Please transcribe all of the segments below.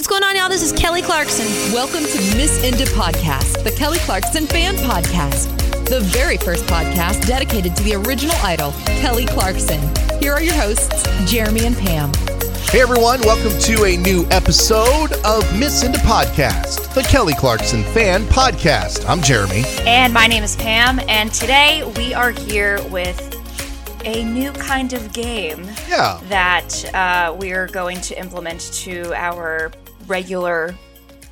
what's going on, y'all? This is Kelly Clarkson. Welcome to Miss Inda Podcast, the Kelly Clarkson fan podcast, the very first podcast dedicated to the original idol, Kelly Clarkson. Here are your hosts, Jeremy and Pam. Hey everyone, welcome to a new episode of Miss Inda Podcast, the Kelly Clarkson fan podcast. I'm Jeremy. And my name is Pam, and today we are here with a new kind of game Yeah. that uh, we're going to implement to our regular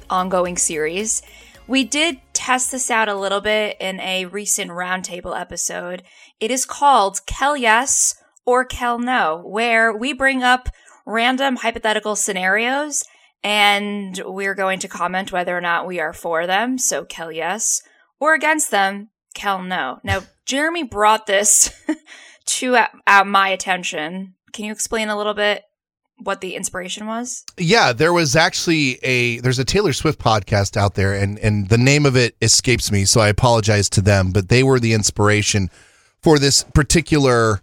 ongoing series. We did test this out a little bit in a recent roundtable episode. It is called Kel Yes or Kel No, where we bring up random hypothetical scenarios and we're going to comment whether or not we are for them, so Kel Yes, or against them, Kel No. Now, Jeremy brought this to uh, my attention. Can you explain a little bit what the inspiration was? Yeah, there was actually a there's a Taylor Swift podcast out there and and the name of it escapes me, so I apologize to them, but they were the inspiration for this particular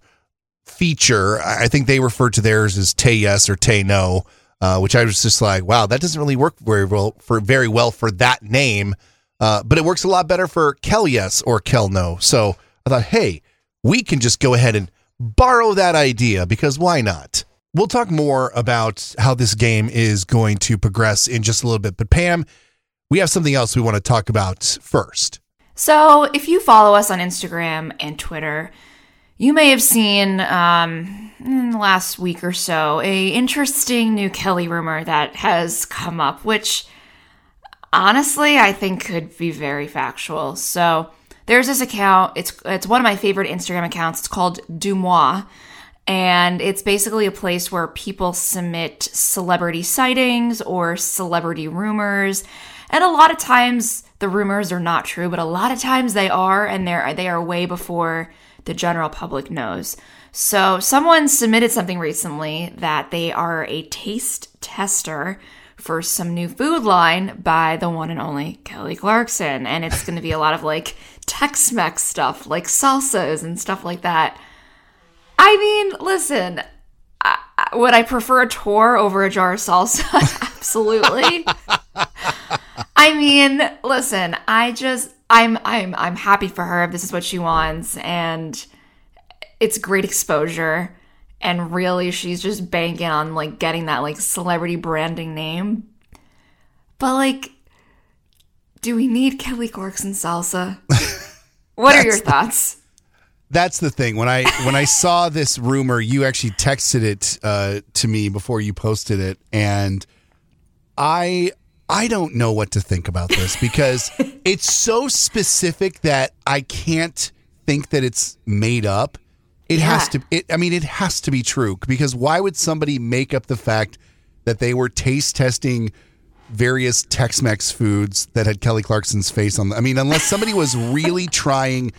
feature. I think they referred to theirs as Tay Yes or Tay No, uh, which I was just like, wow, that doesn't really work very well for very well for that name. Uh, but it works a lot better for Kel Yes or Kel No. So I thought, hey, we can just go ahead and borrow that idea because why not? We'll talk more about how this game is going to progress in just a little bit. But Pam, we have something else we want to talk about first. So, if you follow us on Instagram and Twitter, you may have seen um, in the last week or so a interesting new Kelly rumor that has come up, which honestly I think could be very factual. So, there's this account. It's it's one of my favorite Instagram accounts. It's called Deuxmoi. And it's basically a place where people submit celebrity sightings or celebrity rumors. And a lot of times the rumors are not true, but a lot of times they are, and they're they are way before the general public knows. So someone submitted something recently that they are a taste tester for some new food line by the one and only Kelly Clarkson. And it's gonna be a lot of like Tex-Mex stuff, like salsas and stuff like that. I mean, listen, I, would I prefer a tour over a jar of salsa? Absolutely. I mean, listen, I just I'm I'm I'm happy for her if this is what she wants and it's great exposure and really she's just banking on like getting that like celebrity branding name. But like do we need Kelly Clarkson salsa? what are your thoughts? That's the thing. When I when I saw this rumor, you actually texted it uh, to me before you posted it, and I I don't know what to think about this because it's so specific that I can't think that it's made up. It has to. It, I mean, it has to be true because why would somebody make up the fact that they were taste testing various Tex-Mex foods that had Kelly Clarkson's face on them? I mean, unless somebody was really trying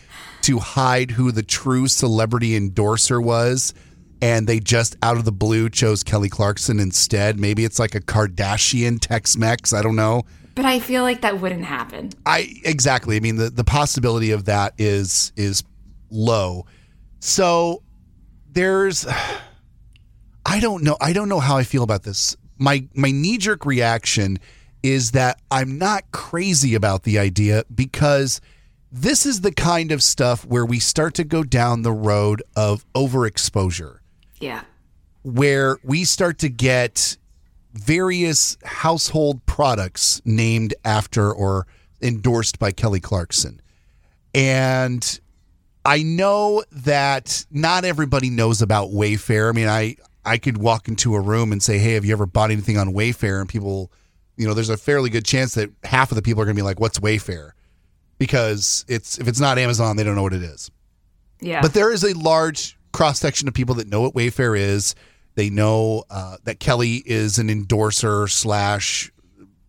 to hide who the true celebrity endorser was and they just out of the blue chose Kelly Clarkson instead. Maybe it's like a Kardashian Tex-Mex, I don't know. But I feel like that wouldn't happen. I exactly. I mean, the the possibility of that is is low. So there's I don't know. I don't know how I feel about this. My my knee jerk reaction is that I'm not crazy about the idea because this is the kind of stuff where we start to go down the road of overexposure Yeah. where we start to get various household products named after or endorsed by Kelly Clarkson. And I know that not everybody knows about Wayfair. I mean, I I could walk into a room and say, "Hey, have you ever bought anything on Wayfair?" and people, you know, there's a fairly good chance that half of the people are going to be like, "What's Wayfair?" Because it's if it's not Amazon, they don't know what it is. Yeah. But there is a large cross section of people that know what Wayfair is. They know uh, that Kelly is an endorser slash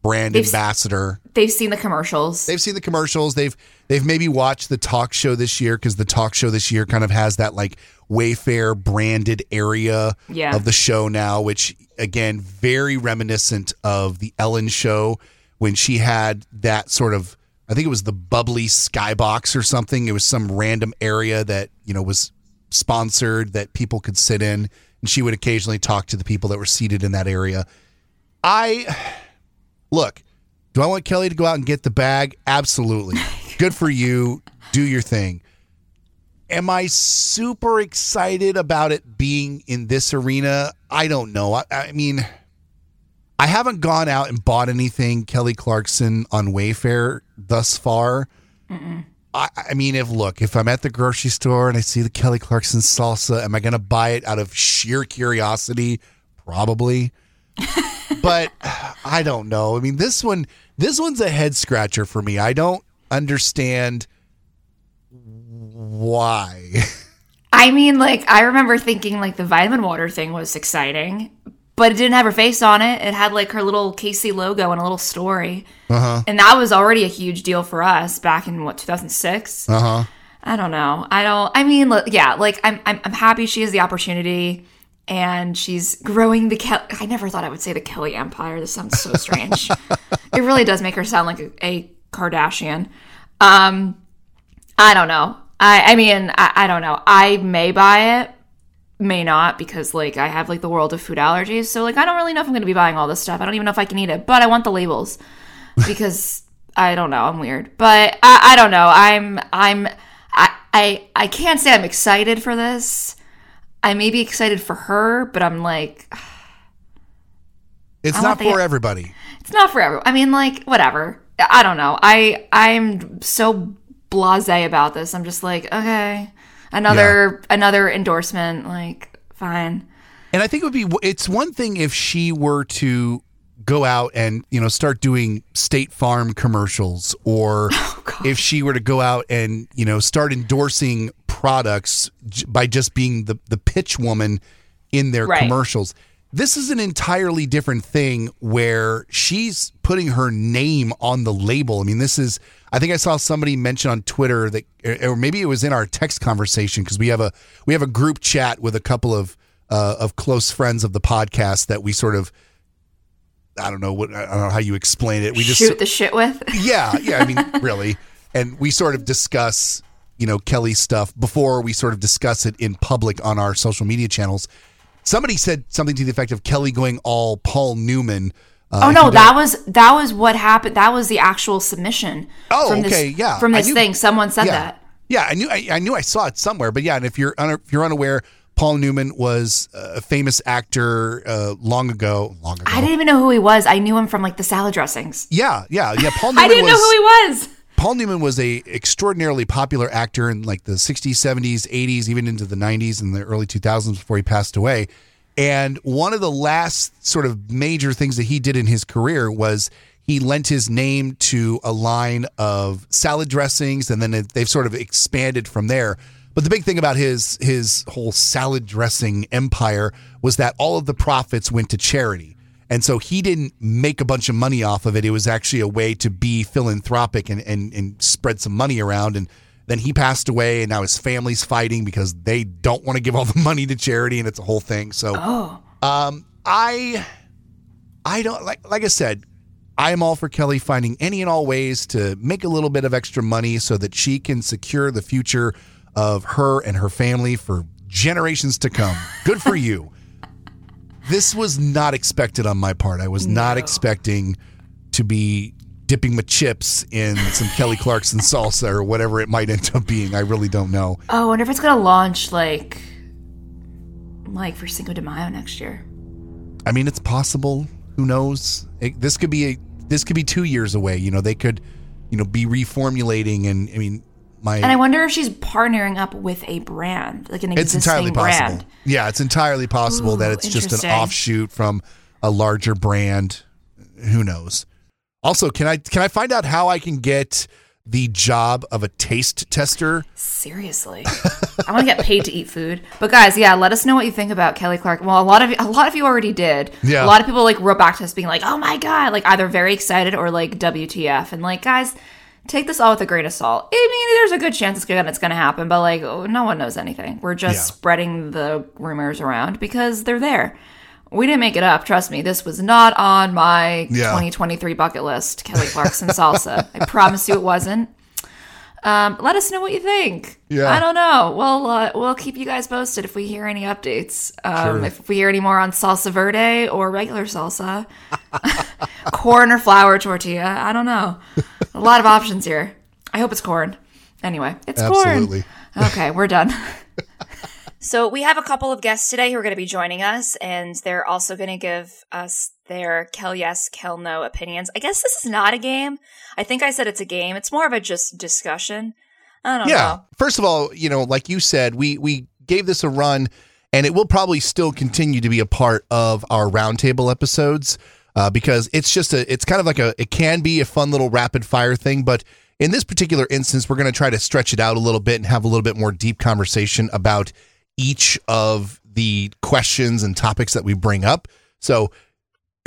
brand They've ambassador. They've seen the commercials. They've seen the commercials. They've they've maybe watched the talk show this year because the talk show this year kind of has that like Wayfair branded area Yeah. of the show now, which again very reminiscent of the Ellen show when she had that sort of I think it was the bubbly skybox or something. It was some random area that you know was sponsored that people could sit in, and she would occasionally talk to the people that were seated in that area. I look, do I want Kelly to go out and get the bag? Absolutely. Good for you. Do your thing. Am I super excited about it being in this arena? I don't know. I, I mean, I haven't gone out and bought anything Kelly Clarkson on Wayfair thus far. I, I mean, if look, if I'm at the grocery store and I see the Kelly Clarkson salsa, am I going to buy it out of sheer curiosity? Probably. but I don't know. I mean, this one, this one's a head scratcher for me. I don't understand why. I mean, like, I remember thinking, like, the vitamin water thing was exciting, but it didn't have her face on it. It had, like, her little KC logo and a little story. Uh-huh. And that was already a huge deal for us back in, what, 2006? Uh huh. I don't know. I don't, I mean, yeah, like, I'm, I'm, I'm happy she has the opportunity and she's growing the Kelly. I never thought I would say the Kelly Empire. This sounds so strange. it really does make her sound like a, a Kardashian. Um, I don't know. I, I mean, I, I don't know. I may buy it, may not, because like I have like the world of food allergies. So like I don't really know if I'm going to be buying all this stuff. I don't even know if I can eat it, but I want the labels because I don't know. I'm weird, but I, I don't know. I'm I'm I, I I can't say I'm excited for this. I may be excited for her, but I'm like, It's not the- for everybody. it's not for everyone. I mean, like, whatever. I don't know. I I'm so blasé about this. I'm just like, okay, another another endorsement. Like, fine. And I think it would be it's one thing if she were to go out and, you know, start doing State Farm commercials or oh, if she were to go out and, you know, start endorsing products j- by just being the the pitch woman in their Right. commercials. This is an entirely different thing where she's putting her name on the label. I mean, this is I think I saw somebody mention on Twitter that or maybe it was in our text conversation because we have a we have a group chat with a couple of uh, of close friends of the podcast that we sort of I don't know what I don't know how you explain it. We just Shoot the shit with. yeah, yeah. I mean, really. And we sort of discuss, you know, Kelly stuff before we sort of discuss it in public on our social media channels. Somebody said something to the effect of Kelly going all Paul Newman. Uh, Oh no, that was that was what happened. That was the actual submission. Oh, from this, okay, yeah. From this knew- thing, someone said yeah. that. Yeah, I knew I, I knew I saw it somewhere, but yeah, and if you're un, if you're unaware, Paul Newman was a famous actor uh, long ago. Long ago. I didn't even know who he was. I knew him from like the salad dressings. yeah, yeah, yeah. Paul Newman I didn't was, know who he was. Paul Newman was a extraordinarily popular actor in like the 60s, 70s, 80s, even into the 90s and the early 2000s before he passed away. And one of the last sort of major things that he did in his career was he lent his name to a line of salad dressings and then they've sort of expanded from there. But the big thing about his his whole salad dressing empire was that all of the profits went to charity. And so he didn't make a bunch of money off of it. It was actually a way to be philanthropic and, and, and spread some money around. And then he passed away, and now his family's fighting because they don't want to give all the money to charity, and it's a whole thing. So, um, I, I don't like like I said, I am all for Kelly finding any and all ways to make a little bit of extra money so that she can secure the future of her and her family for generations to come. Good for you. This was not expected on my part. I was not expecting to be dipping my chips in some Kelly Clarkson salsa or whatever it might end up being. I really don't know. Oh, I wonder if it's gonna launch like like for Cinco de Mayo next year. I mean, it's possible. Who knows? It, this could be a this could be two years away. You know, they could, you know, be reformulating. And I mean, my And I wonder if she's partnering up with a brand, like an it's existing entirely possible. brand. Yeah, it's entirely possible that it's just an offshoot from a larger brand. Who knows? Also, can I can I find out how I can get the job of a taste tester? Seriously, I want to get paid to eat food. But guys, yeah, let us know what you think about Kelly Clark. Well, a lot of a lot of you already did. Yeah. a lot of people like wrote back to us being like, "Oh my god!" Like either very excited or like "WTF?" And like, guys, take this all with a grain of salt. I mean, there's a good chance it's gonna it's gonna happen, but like, oh, no one knows anything. We're just Yeah. spreading the rumors around because they're there. We didn't make it up. Trust me, this was not on my Yeah. 2023 bucket list. Kelly Clarkson salsa. I promise you, it wasn't. Um, let us know what you think. Yeah. I don't know. We'll uh, we'll keep you guys posted if we hear any updates. Um, Sure. If we hear any more on salsa verde or regular salsa, corn or flour tortilla. I don't know. A lot of options here. I hope it's corn. Anyway, it's Absolutely. corn. Okay, we're done. So we have a couple of guests today who are going to be joining us, and they're also going to give us their Kel yes, Kel no opinions. I guess this is not a game. I think I said it's a game. It's more of a just discussion. I don't know. yeah. know. First of all, you know, like you said, we we gave this a run, and it will probably still continue to be a part of our roundtable episodes uh, because it's just a it's kind of like a it can be a fun little rapid fire thing, but in this particular instance, we're going to try to stretch it out a little bit and have a little bit more deep conversation about each of the questions and topics that we bring up. So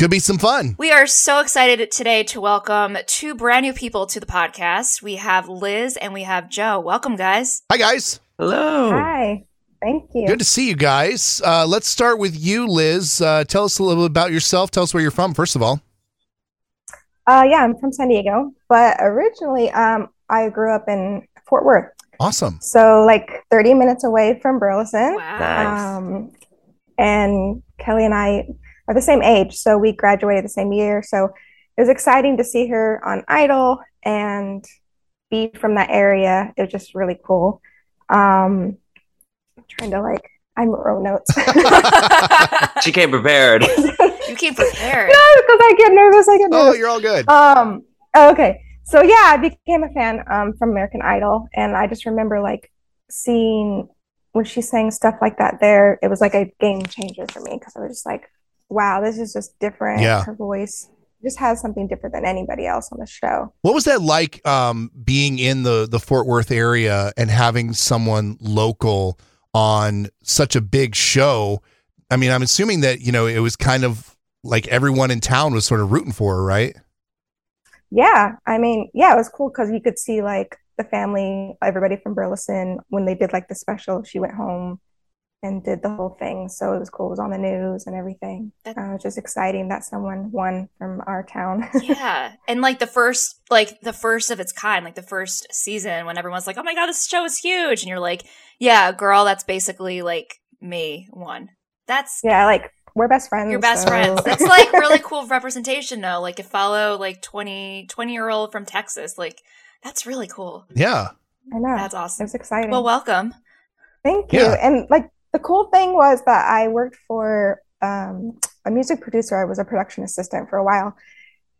could be some fun. We are so excited today to welcome two brand new people to the podcast. We have Liz and we have Joe. Welcome, guys. Hi guys. Hello. Hi. Thank you. Good to see you guys. Uh, let's start with you, Liz. Uh, tell us a little bit about yourself. Tell us where you're from, first of all. Uh, yeah, I'm from San Diego, but originally, um, I grew up in Fort Worth, Awesome. so like 30 minutes away from Burleson. Wow. Nice. Um, and Kelly and I are the same age, so we graduated the same year. So it was exciting to see her on Idol and be from that area. It was just really cool. Um, I'm trying to like, I'm wrote notes. She came prepared. you came prepared. No, because I get nervous. I get nervous. Oh, you're all good. Um, okay. So yeah, I became a fan um from American Idol and I just remember like seeing when she sang stuff like that there, it was like a game changer for me because I was just like, wow, this is just different. Yeah. Her voice just has something different than anybody else on the show. What was that like um, being in the the Fort Worth area and having someone local on such a big show? I mean, I'm assuming that you know it was kind of like everyone in town was sort of rooting for her, right? Yeah, I mean, yeah, it was cool because you could see like the family, everybody from Burleson, when they did like the special, she went home and did the whole thing. So it was cool. It was on the news and everything. That- Uh, it was just exciting that someone won from our town. yeah. And like the first, like the first of its kind, like the first season when everyone's like, oh my God, this show is huge. And you're like, yeah, girl, that's basically like me one. That's Yeah, like we're best friends. your best so- friends. That's like really cool representation though. Like to follow like 20, 20 year old from Texas. Like that's really cool. Yeah. I know. That's It awesome. was exciting. Well, welcome. Thank you. Yeah. And like the cool thing was that I worked for um, a music producer. I was a production assistant for a while,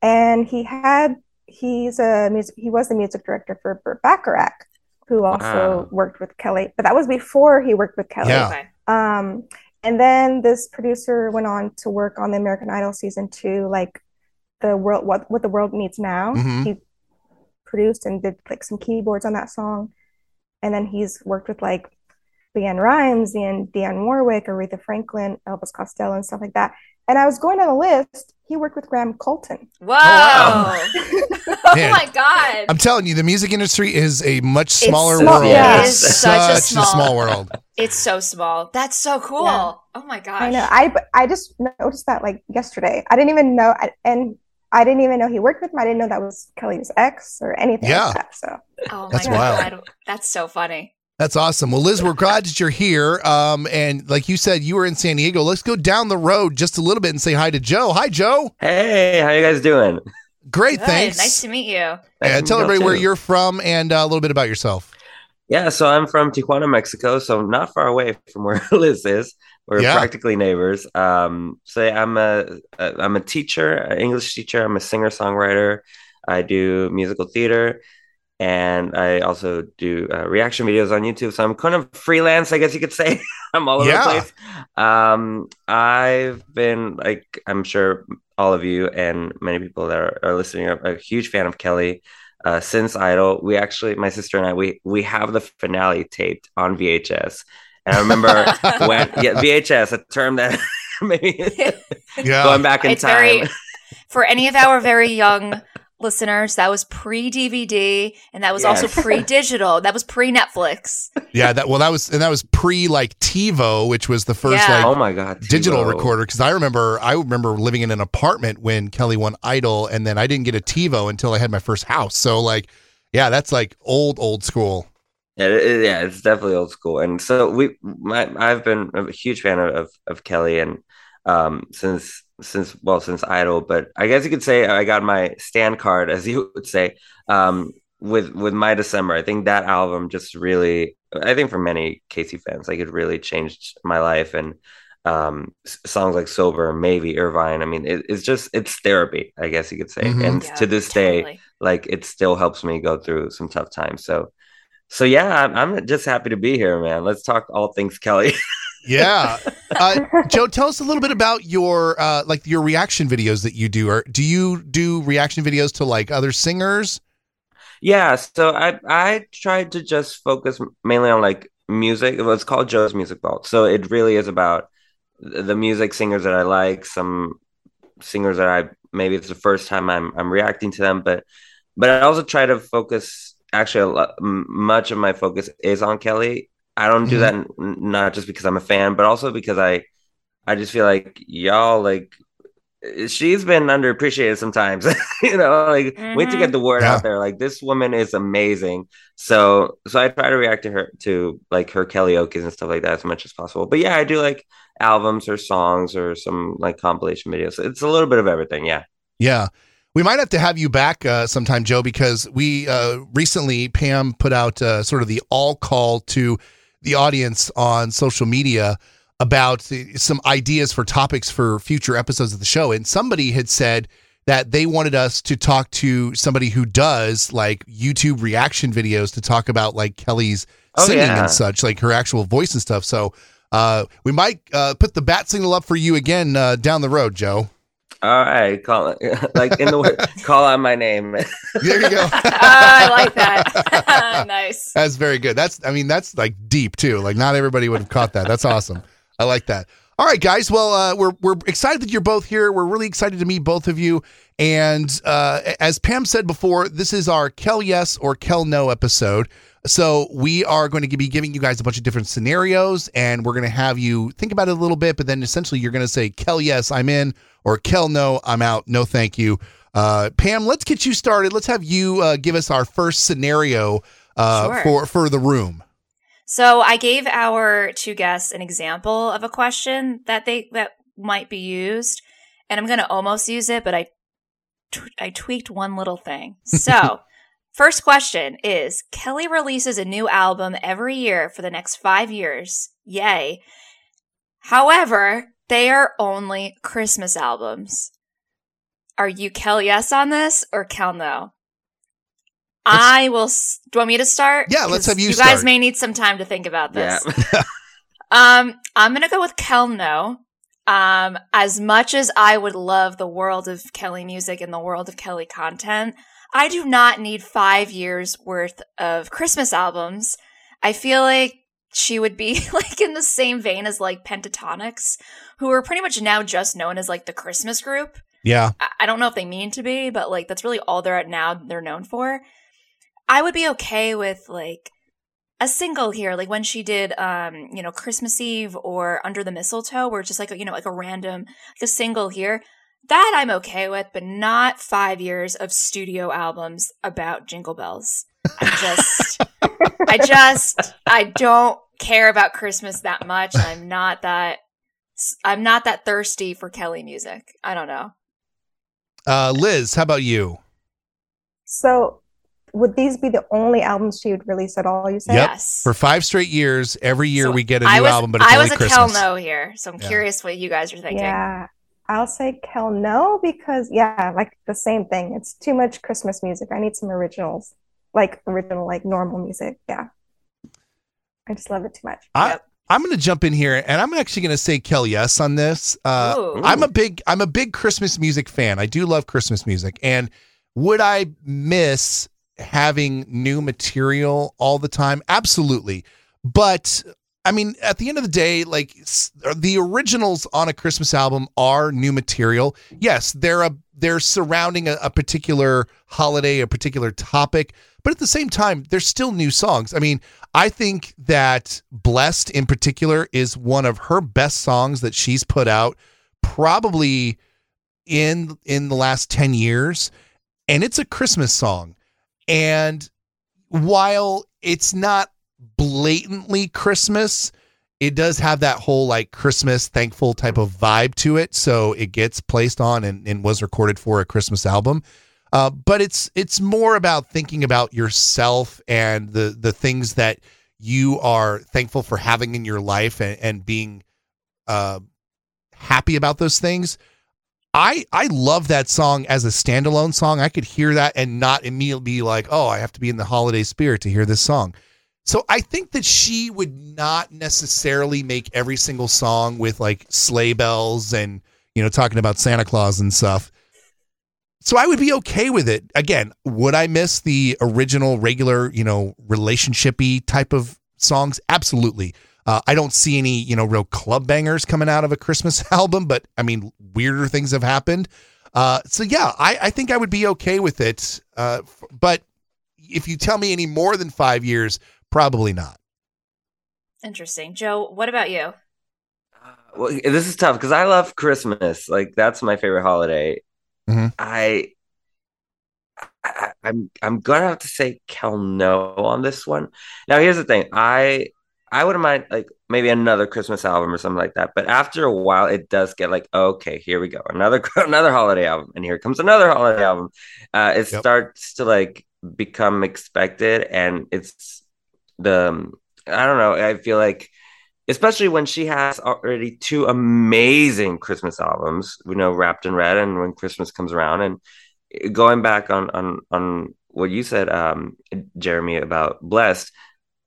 and he had he's a music he was the music director for Burt Bacharach, who also Wow. worked with Kelly. But that was before he worked with Kelly. Yeah. Um, and then this producer went on to work on the American Idol season two, like the world, what what the world needs now. Mhm. He produced and did like some keyboards on that song, and then he's worked with like LeAnn Rimes and Dionne Warwick, Aretha Franklin, Elvis Costello, and stuff like that. And I was going down the list. He worked with Graham Colton. Whoa. Oh, wow. oh my God. I'm telling you, the music industry is a much smaller small- world. yeah. It is such a small- world. It's so small. That's so cool. Yeah. Oh my gosh. I know. I I just noticed that like yesterday. I didn't even know, I, and I didn't even know he worked with him. I didn't know that was Kelly's ex or anything Yeah. like that. So oh my That's God. wild. That's so funny. That's awesome. Well, Liz, we're glad that you're here. Um, and like you said, you were in San Diego. Let's go down the road just a little bit and say hi to Joe. Hi, Joe. Hey, how you guys doing? Great, Good. thanks. Nice to meet you. Yeah, to tell y'all everybody where you're from and uh, a little bit about yourself. Yeah, so I'm from Tijuana, Mexico, so not far away from where Liz is. We're Yeah. practically neighbors. Um, so yeah, I'm a, a I'm a teacher, an English teacher. I'm a singer songwriter. I do musical theater, and I also do uh, reaction videos on YouTube. So I'm kind of freelance, I guess you could say. I'm all over Yeah. the place. Um, I've been like I'm sure all of you and many people that are, are listening are a huge fan of Kelly uh, since Idol. We actually, my sister and I, we we have the finale taped on VHS. And I remember when yeah VHS, a term that maybe Yeah. going back in It's time. very for any of our very young listeners, that was pre DVD and that was also pre digital. That was pre Netflix. yeah. That well, that was and that was pre like TiVo, which was the first Yeah. oh my god, digital recorder. Because I remember, I remember living in an apartment when Kelly won Idol, and then I didn't get a TiVo until I had my first house. So like, yeah, that's like old old school. Yeah, it- it- yeah, it's definitely old school. And so we, my, I've been a huge fan of, of, of Kelly, and um, since since well since Idol, but I guess you could say I got my stand card, as you would say, um, with with my December. I think that album just really, I think for many KC fans, like it really changed my life and um songs like sober maybe irvine i mean it, it's just it's therapy i guess you could say mm-hmm. and yeah, to this totally. day like it still helps me go through some tough times so so yeah I'm, I'm just happy to be here man let's talk all things kelly yeah uh, joe tell us a little bit about your uh like your reaction videos that you do or do you do reaction videos to like other singers yeah so i i tried to just focus mainly on like music it's called joe's music vault so it really is about the music singers that I like, some singers that I maybe it's the first time I'm I'm reacting to them, but but I also try to focus. Actually, a lot, much of my focus is on Kelly. I don't do mm-hmm. that not just because I'm a fan, but also because I I just feel like y'all like she's been underappreciated sometimes. you know, like mm-hmm. wait to get the word yeah. out there. Like this woman is amazing. So so I try to react to her to like her karaoke and stuff like that as much as possible. But yeah, I do like albums or songs or some like compilation videos. It's a little bit of everything. Yeah. Yeah. We might have to have you back uh, sometime, Joe, because we uh, recently Pam put out uh, sort of the all call to the audience on social media about the, some ideas for topics for future episodes of the show. And somebody had said that they wanted us to talk to somebody who does like YouTube reaction videos to talk about like Kelly's oh, singing yeah. and such, like her actual voice and stuff. So uh, we might uh, put the bat signal up for you again uh, down the road, Joe. All right, call it like in the word, call out my name. there you go. I like that. nice. That's very good. That's I mean that's like deep too. Like not everybody would have caught that. That's awesome. I like that. All right, guys. Well, uh, we're we're excited that you're both here. We're really excited to meet both of you. And uh, as Pam said before, this is our Kel Yes or Kel No episode. So we are going to be giving you guys a bunch of different scenarios, and we're going to have you think about it a little bit. But then essentially, you're going to say Kel Yes, I'm in, or Kel No, I'm out. No, thank you. Uh, Pam, let's get you started. Let's have you uh, give us our first scenario uh, sure. for for the room. So I gave our two guests an example of a question that they that might be used, and I'm going to almost use it, but I t- I tweaked one little thing. So. First question is Kelly releases a new album every year for the next five years. Yay. However, they are only Christmas albums. Are you Kel yes on this or Kel no? I will. Do you want me to start? Yeah, let's have you. You start. guys may need some time to think about this. Yeah. um, I'm gonna go with Kel no. Um, as much as I would love the world of Kelly music and the world of Kelly content, I do not need five years worth of Christmas albums. I feel like she would be like in the same vein as like Pentatonix, who are pretty much now just known as like the Christmas group. Yeah. I don't know if they mean to be, but like that's really all they're at now they're known for. I would be okay with like a single here, like when she did, um, you know, Christmas Eve or Under the Mistletoe, where it's just like, a, you know, like a random, like a single here. That I'm okay with, but not five years of studio albums about jingle bells. I just, I just, I don't care about Christmas that much. I'm not that, I'm not that thirsty for Kelly music. I don't know. Uh, Liz, how about you? So would these be the only albums she would release at all? You said yep. yes. For five straight years, every year so we get a new was, album, but it's I was a Christmas. Kel no here, so I'm yeah. curious what you guys are thinking. Yeah, I'll say Kel no because yeah, like the same thing. It's too much Christmas music. I need some originals, like original, like normal music. Yeah, I just love it too much. I, yep. I'm going to jump in here, and I'm actually going to say Kel yes on this. Uh, I'm a big I'm a big Christmas music fan. I do love Christmas music, and would I miss having new material all the time? Absolutely. But I mean, at the end of the day, like uh, the originals on a Christmas album are new material. Yes, they're a they're surrounding a, a, particular holiday, a particular topic, but at the same time, they're still new songs. I mean, I think that "Blessed" in particular is one of her best songs that she's put out, probably in in the last ten years, and it's a Christmas song. And while it's not blatantly Christmas, it does have that whole like Christmas thankful type of vibe to it. So it gets placed on and, and was recorded for a Christmas album. Uh, but it's it's more about thinking about yourself and the the things that you are thankful for having in your life and, and being uh, happy about those things. I I love that song as a standalone song. I could hear that and not immediately be like, oh, I have to be in the holiday spirit to hear this song. So I think that she would not necessarily make every single song with like sleigh bells and you know talking about Santa Claus and stuff. So I would be okay with it. Again, would I miss the original regular, you know, relationshipy type of songs? Absolutely. Uh, I don't see any, you know, real club bangers coming out of a Christmas album, but I mean, weirder things have happened. Uh, so yeah, I, I think I would be okay with it. Uh, but if you tell me any more than five years, probably not. Interesting, Joe. What about you? Uh, well, this is tough because I love Christmas. Like that's my favorite holiday. Mm-hmm. I, I, I'm I'm gonna have to say Kel no on this one. Now here's the thing. I I wouldn't mind like maybe another Christmas album or something like that. But after a while, it does get like, okay, here we go, another another holiday album, and here comes another holiday album. Uh, it yep. starts to like become expected, and it's the I don't know. I feel like, especially when she has already two amazing Christmas albums, you know, Wrapped in Red, and when Christmas comes around, and going back on on on what you said, um, Jeremy, about Blessed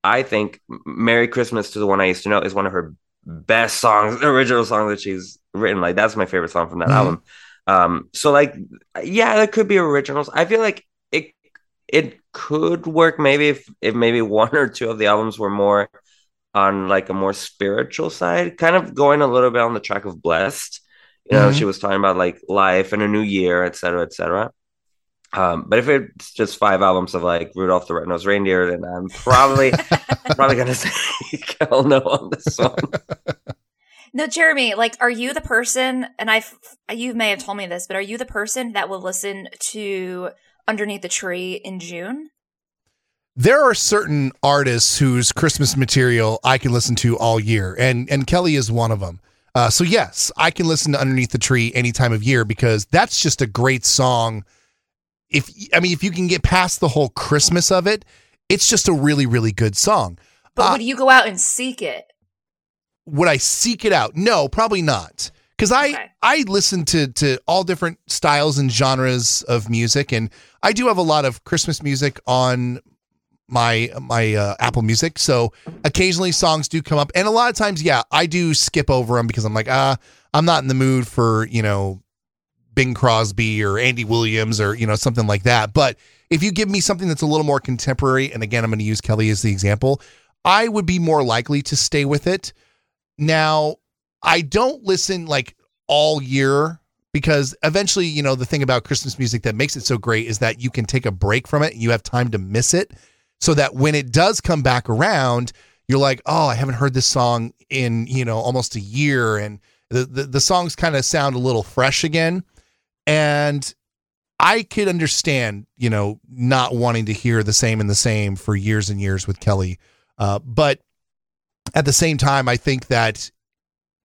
I think Merry Christmas to the one I used to know is one of her best songs, original song that she's written. Like that's my favorite song from that mm-hmm. album. Um, so like, yeah, there could be originals. I feel like it could work maybe if if maybe one or two of the albums were more on like a more spiritual side, kind of going a little bit on the track of Blessed. You know, mm-hmm. she was talking about like life and a new year, etc., cetera, et cetera. Um, but if it's just five albums of like Rudolph the Red-Nosed Reindeer, then I'm probably probably gonna say hell no on this one. No, Jeremy, like, are you the person? And I've you may have told me this, but are you the person that will listen to Underneath the Tree in June? There are certain artists whose Christmas material I can listen to all year, and and Kelly is one of them. Uh, so yes, I can listen to Underneath the Tree any time of year because that's just a great song if I mean if you can get past the whole Christmas of it, it's just a really really good song. But uh, would you go out and seek it? Would I seek it out? No, probably not. Because I okay. I listen to to all different styles and genres of music, and I do have a lot of Christmas music on my my uh, Apple Music. So occasionally songs do come up, and a lot of times, yeah, I do skip over them because I'm like, ah, I'm not in the mood for you know Bing Crosby or Andy Williams or you know something like that. But if you give me something that's a little more contemporary, and again, I'm going to use Kelly as the example, I would be more likely to stay with it. Now, I don't listen like all year because eventually, you know, the thing about Christmas music that makes it so great is that you can take a break from it and you have time to miss it so that when it does come back around, you're like, "Oh, I haven't heard this song in, you know, almost a year and the the, the songs kind of sound a little fresh again." And I could understand, you know, not wanting to hear the same and the same for years and years with Kelly. Uh, but at the same time, I think that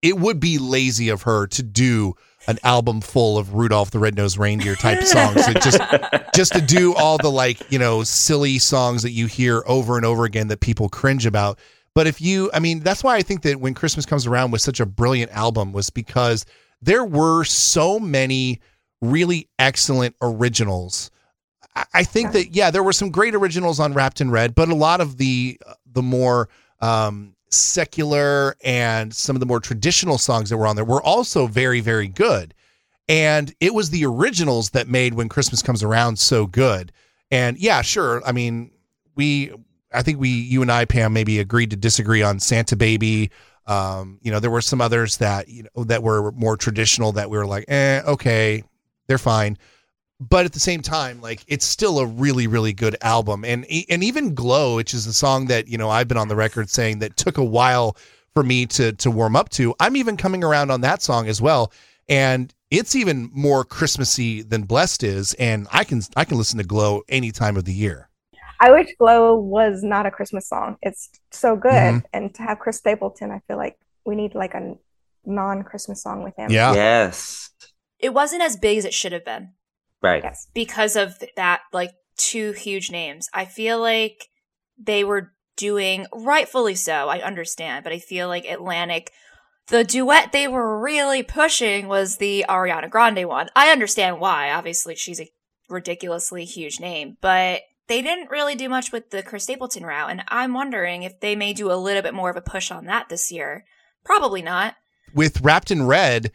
it would be lazy of her to do an album full of Rudolph the Red-Nosed Reindeer type songs. just just to do all the like, you know, silly songs that you hear over and over again that people cringe about. But if you I mean, that's why I think that when Christmas comes around was such a brilliant album was because there were so many really excellent originals. I think that yeah, there were some great originals on Wrapped in Red, but a lot of the the more um, secular and some of the more traditional songs that were on there were also very very good. And it was the originals that made When Christmas Comes Around so good. And yeah, sure. I mean, we I think we you and I Pam maybe agreed to disagree on Santa Baby. Um, you know, there were some others that you know that were more traditional that we were like, eh, okay, they're fine. But at the same time, like it's still a really, really good album. And and even Glow, which is a song that, you know, I've been on the record saying that took a while for me to to warm up to. I'm even coming around on that song as well. And it's even more Christmassy than Blessed is. And I can I can listen to Glow any time of the year. I wish Glow was not a Christmas song. It's so good. Mhm. And to have Chris Stapleton, I feel like we need like a non Christmas song with him. Yeah. Yes. It wasn't as big as it should have been Right. Yes. because of that, like two huge names. I feel like they were doing rightfully so. I understand, but I feel like Atlantic, the duet they were really pushing was the Ariana Grande one. I understand why. Obviously, she's a ridiculously huge name, but they didn't really do much with the Chris Stapleton route. And I'm wondering if they may do a little bit more of a push on that this year. Probably not. with Wrapped in Red,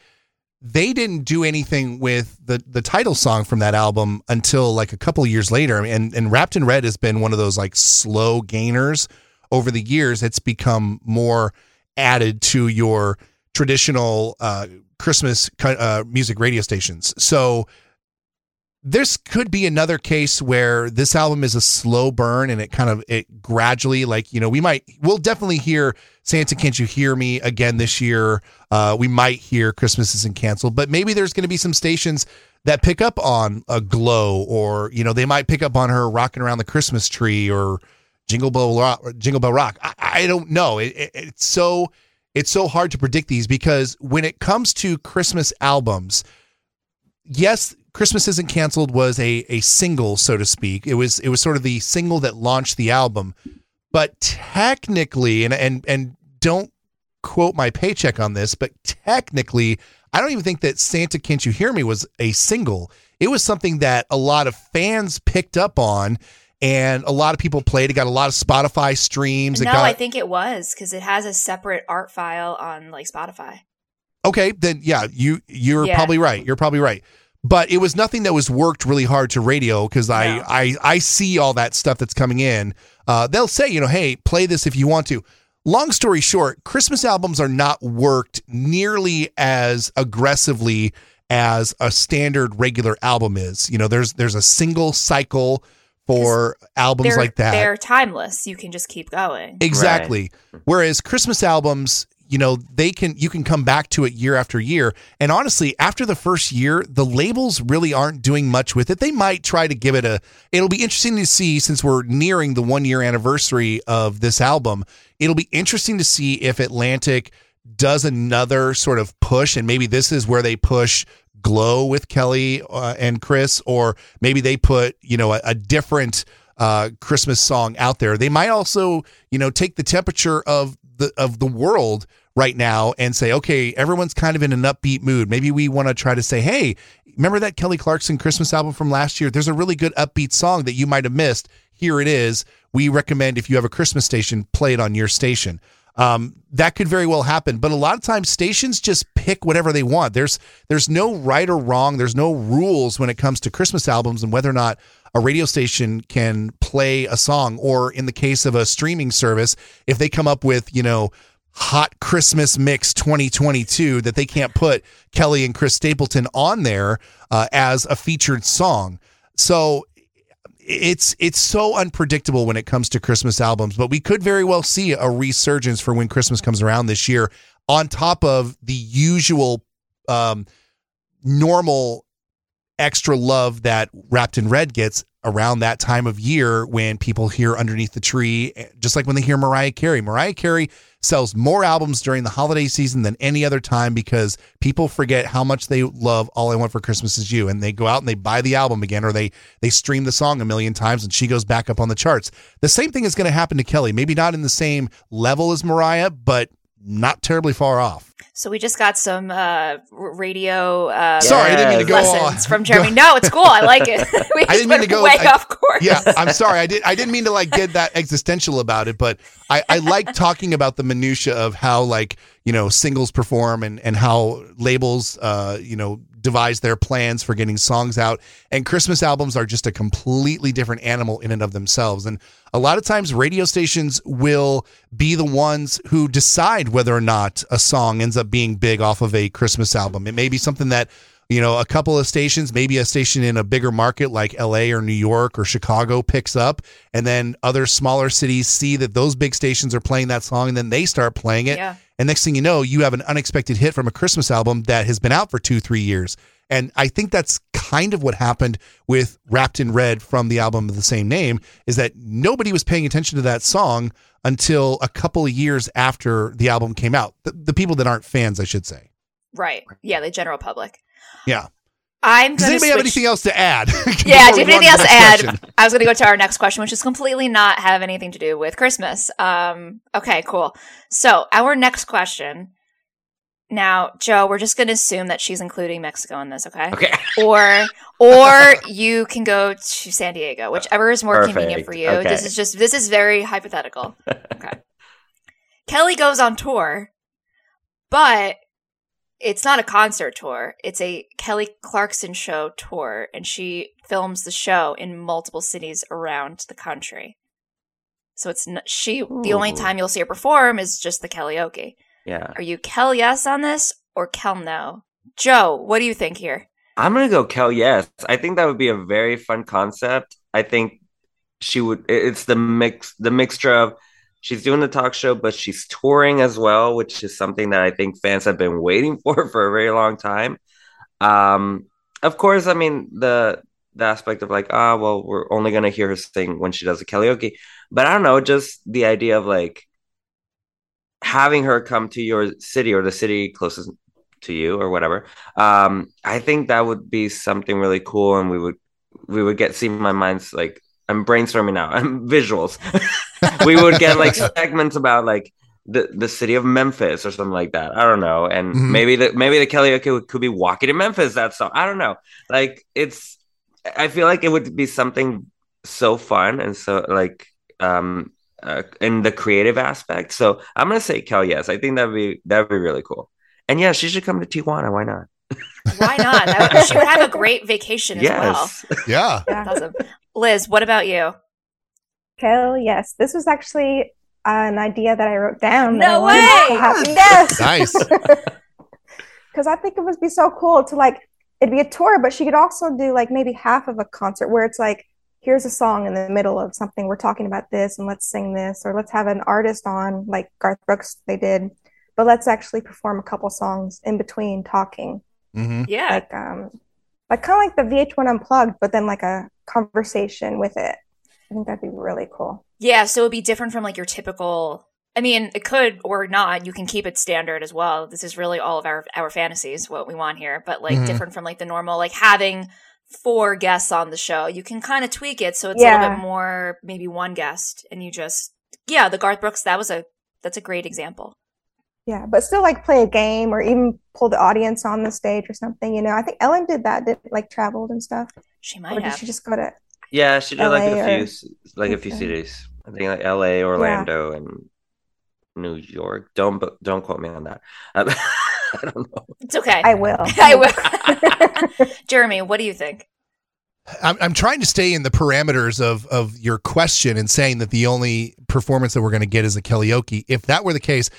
they didn't do anything with the the title song from that album until like a couple of years later. And and Wrapped in Red has been one of those like slow gainers over the years. It's become more added to your traditional uh, Christmas uh, music radio stations. So this could be another case where this album is a slow burn and it kind of it gradually like you know we might we'll definitely hear santa can't you hear me again this year. Uh we might hear christmas isn't canceled but maybe there's going to be some stations that pick up on a glow or you know they might pick up on her rocking around the christmas tree or jingle bell rock jingle bell rock. I, I don't know. It, it, it's so it's so hard to predict these because when it comes to christmas albums yes, Christmas Isn't Canceled was a a single, so to speak. It was it was sort of the single that launched the album. But technically, and and and don't quote my paycheck on this, but technically, I don't even think that Santa Can't You Hear Me was a single. It was something that a lot of fans picked up on and a lot of people played. It got a lot of Spotify streams. No, got, I think it was because it has a separate art file on like Spotify. Okay, then yeah, you you're Yeah. probably right. You're probably right. But it was nothing that was worked really hard to radio because I, No. I I see all that stuff that's coming in. Uh, they'll say, you know, hey, play this if you want to. Long story short, Christmas albums are not worked nearly as aggressively as a standard regular album is. You know, there's there's a single cycle for albums like that. they're timeless. You can just keep going. Exactly. Whereas Christmas albums, you know, they can you can come back to it year after year. And honestly, after the first year, the labels really aren't doing much with it. They might try to give it a it'll be interesting to see since we're nearing the 1 year anniversary of this album. It'll be interesting to see if Atlantic does another sort of push and maybe this is where they push glow with Kelly uh, and Chris or maybe they put, you know, a, a different uh, Christmas song out there. They might also, you know, take the temperature of the of the world right now and say, okay, everyone's kind of in an upbeat mood. Maybe we want to try to say, hey, remember that Kelly Clarkson Christmas album from last year? There's a really good upbeat song that you might have missed. Here it is. We recommend if you have a Christmas station, play it on your station. Um, that could very well happen, but a lot of times stations just pick whatever they want. There's there's no right or wrong. There's no rules when it comes to Christmas albums and whether or not a radio station can play a song, or in the case of a streaming service, if they come up with you know hot Christmas mix 2022 that they can't put Kelly and Chris Stapleton on there uh, as a featured song. So it's it's so unpredictable when it comes to Christmas albums, but we could very well see a resurgence for when Christmas comes around this year on top of the usual um normal extra love that Wrapped in Red gets around that time of year when people hear underneath the tree just like when they hear Mariah Carey. Mariah Carey sells more albums during the holiday season than any other time because people forget how much they love All I Want for Christmas Is You and they go out and they buy the album again or they they stream the song a million times and she goes back up on the charts. The same thing is going to happen to Kelly. Maybe not in the same level as Mariah, but not terribly far off. So we just got some uh, radio uh, Sorry, I didn't mean to go lessons on. from Jeremy. No, it's cool. I like it. we I didn't mean to go- way I- off course. yeah, I'm sorry. I did. I didn't mean to like get that existential about it, but I, I like talking about the minutia of how like you know singles perform and and how labels uh you know devise their plans for getting songs out. And Christmas albums are just a completely different animal in and of themselves. And a lot of times, radio stations will be the ones who decide whether or not a song ends up being big off of a Christmas album. It may be something that you know, a couple of stations, maybe a station in a bigger market like LA or New York or Chicago picks up, and then other smaller cities see that those big stations are playing that song, and then they start playing it. Yeah. And next thing you know, you have an unexpected hit from a Christmas album that has been out for two, three years. And I think that's kind of what happened with Wrapped in Red from the album of the same name is that nobody was paying attention to that song until a couple of years after the album came out. The, the people that aren't fans, I should say. Right. Yeah, the general public. Yeah. I'm Does gonna anybody have anything else to add? Yeah, do you have anything else to add? question? I was going to go to our next question, which is completely not have anything to do with Christmas. Um, okay, cool. So our next question. Now, Joe, we're just going to assume that she's including Mexico in this, okay? Okay. Or, or you can go to San Diego, whichever is more convenient for you. Okay. This is just this is very hypothetical. Okay. Kelly goes on tour, but it's not a concert tour. It's a Kelly Clarkson show tour, and she films the show in multiple cities around the country. So it's n- she. The only time you'll see her perform is just the karaoke. Yeah. Are you Kel yes on this or Kel no? Joe, what do you think here? I'm gonna go Kel. Yes, I think that would be a very fun concept. I think she would. It's the mix, the mixture of she's doing the talk show, but she's touring as well, which is something that I think fans have been waiting for for a very long time. Um, of course, I mean the the aspect of like, ah, well, we're only gonna hear her sing when she does a karaoke, but I don't know, just the idea of like having her come to your city or the city closest to you or whatever um i think that would be something really cool and we would we would get see my mind's like i'm brainstorming now. I'm visuals. We would get like segments about like the the city of memphis or something like that. I don't know. And Mhm. maybe the maybe the karaoke would- could be walking to memphis. That song i don't know. Like it's i feel like it would be something so fun and so like um uh, in the creative aspect. So i'm gonna say kel yes. I think that'd be that'd be really cool. And yeah she should come to tijuana. Why not Why not? That she would have a great vacation as well. Yeah. Yeah. Awesome. Liz, what about you? Kel, yes. This was actually an idea that I wrote down. No I wanted to way! Yes. Nice. Because I think it would be so cool to like, it'd be a tour, but she could also do like maybe half of a concert where it's like, here's a song in the middle of something. We're talking about this and let's sing this, or let's have an artist on like Garth Brooks, they did, but let's actually perform a couple songs in between talking. Hmm Yeah. Like, um, like kind of like the VH1 Unplugged, but then like a conversation with it. I think that'd be really cool. Yeah, so it'd be different from like your typical. I mean, it could or not. You can keep it standard as well. This is really all of our our fantasies, what we want here, but like Mhm. different from like the normal, like having four guests on the show. You can kind of tweak it so it's a little bit more, maybe one guest, and you just yeah, the Garth Brooks. That was a that's a great example. Yeah, but still like play a game or even pull the audience on the stage or something, you know. I think Ellen did that, did like traveled and stuff. She might Or might did have. she just go to Yeah, she did like a few, or- like a few cities. I think like L.A., Orlando, and New York. Don't don't quote me on that. Um, I don't know. It's okay. I will. I will. Jeremy, what do you think? I'm, I'm trying to stay in the parameters of of your question and saying that the only performance that we're going to get is a karaoke. If that were the case,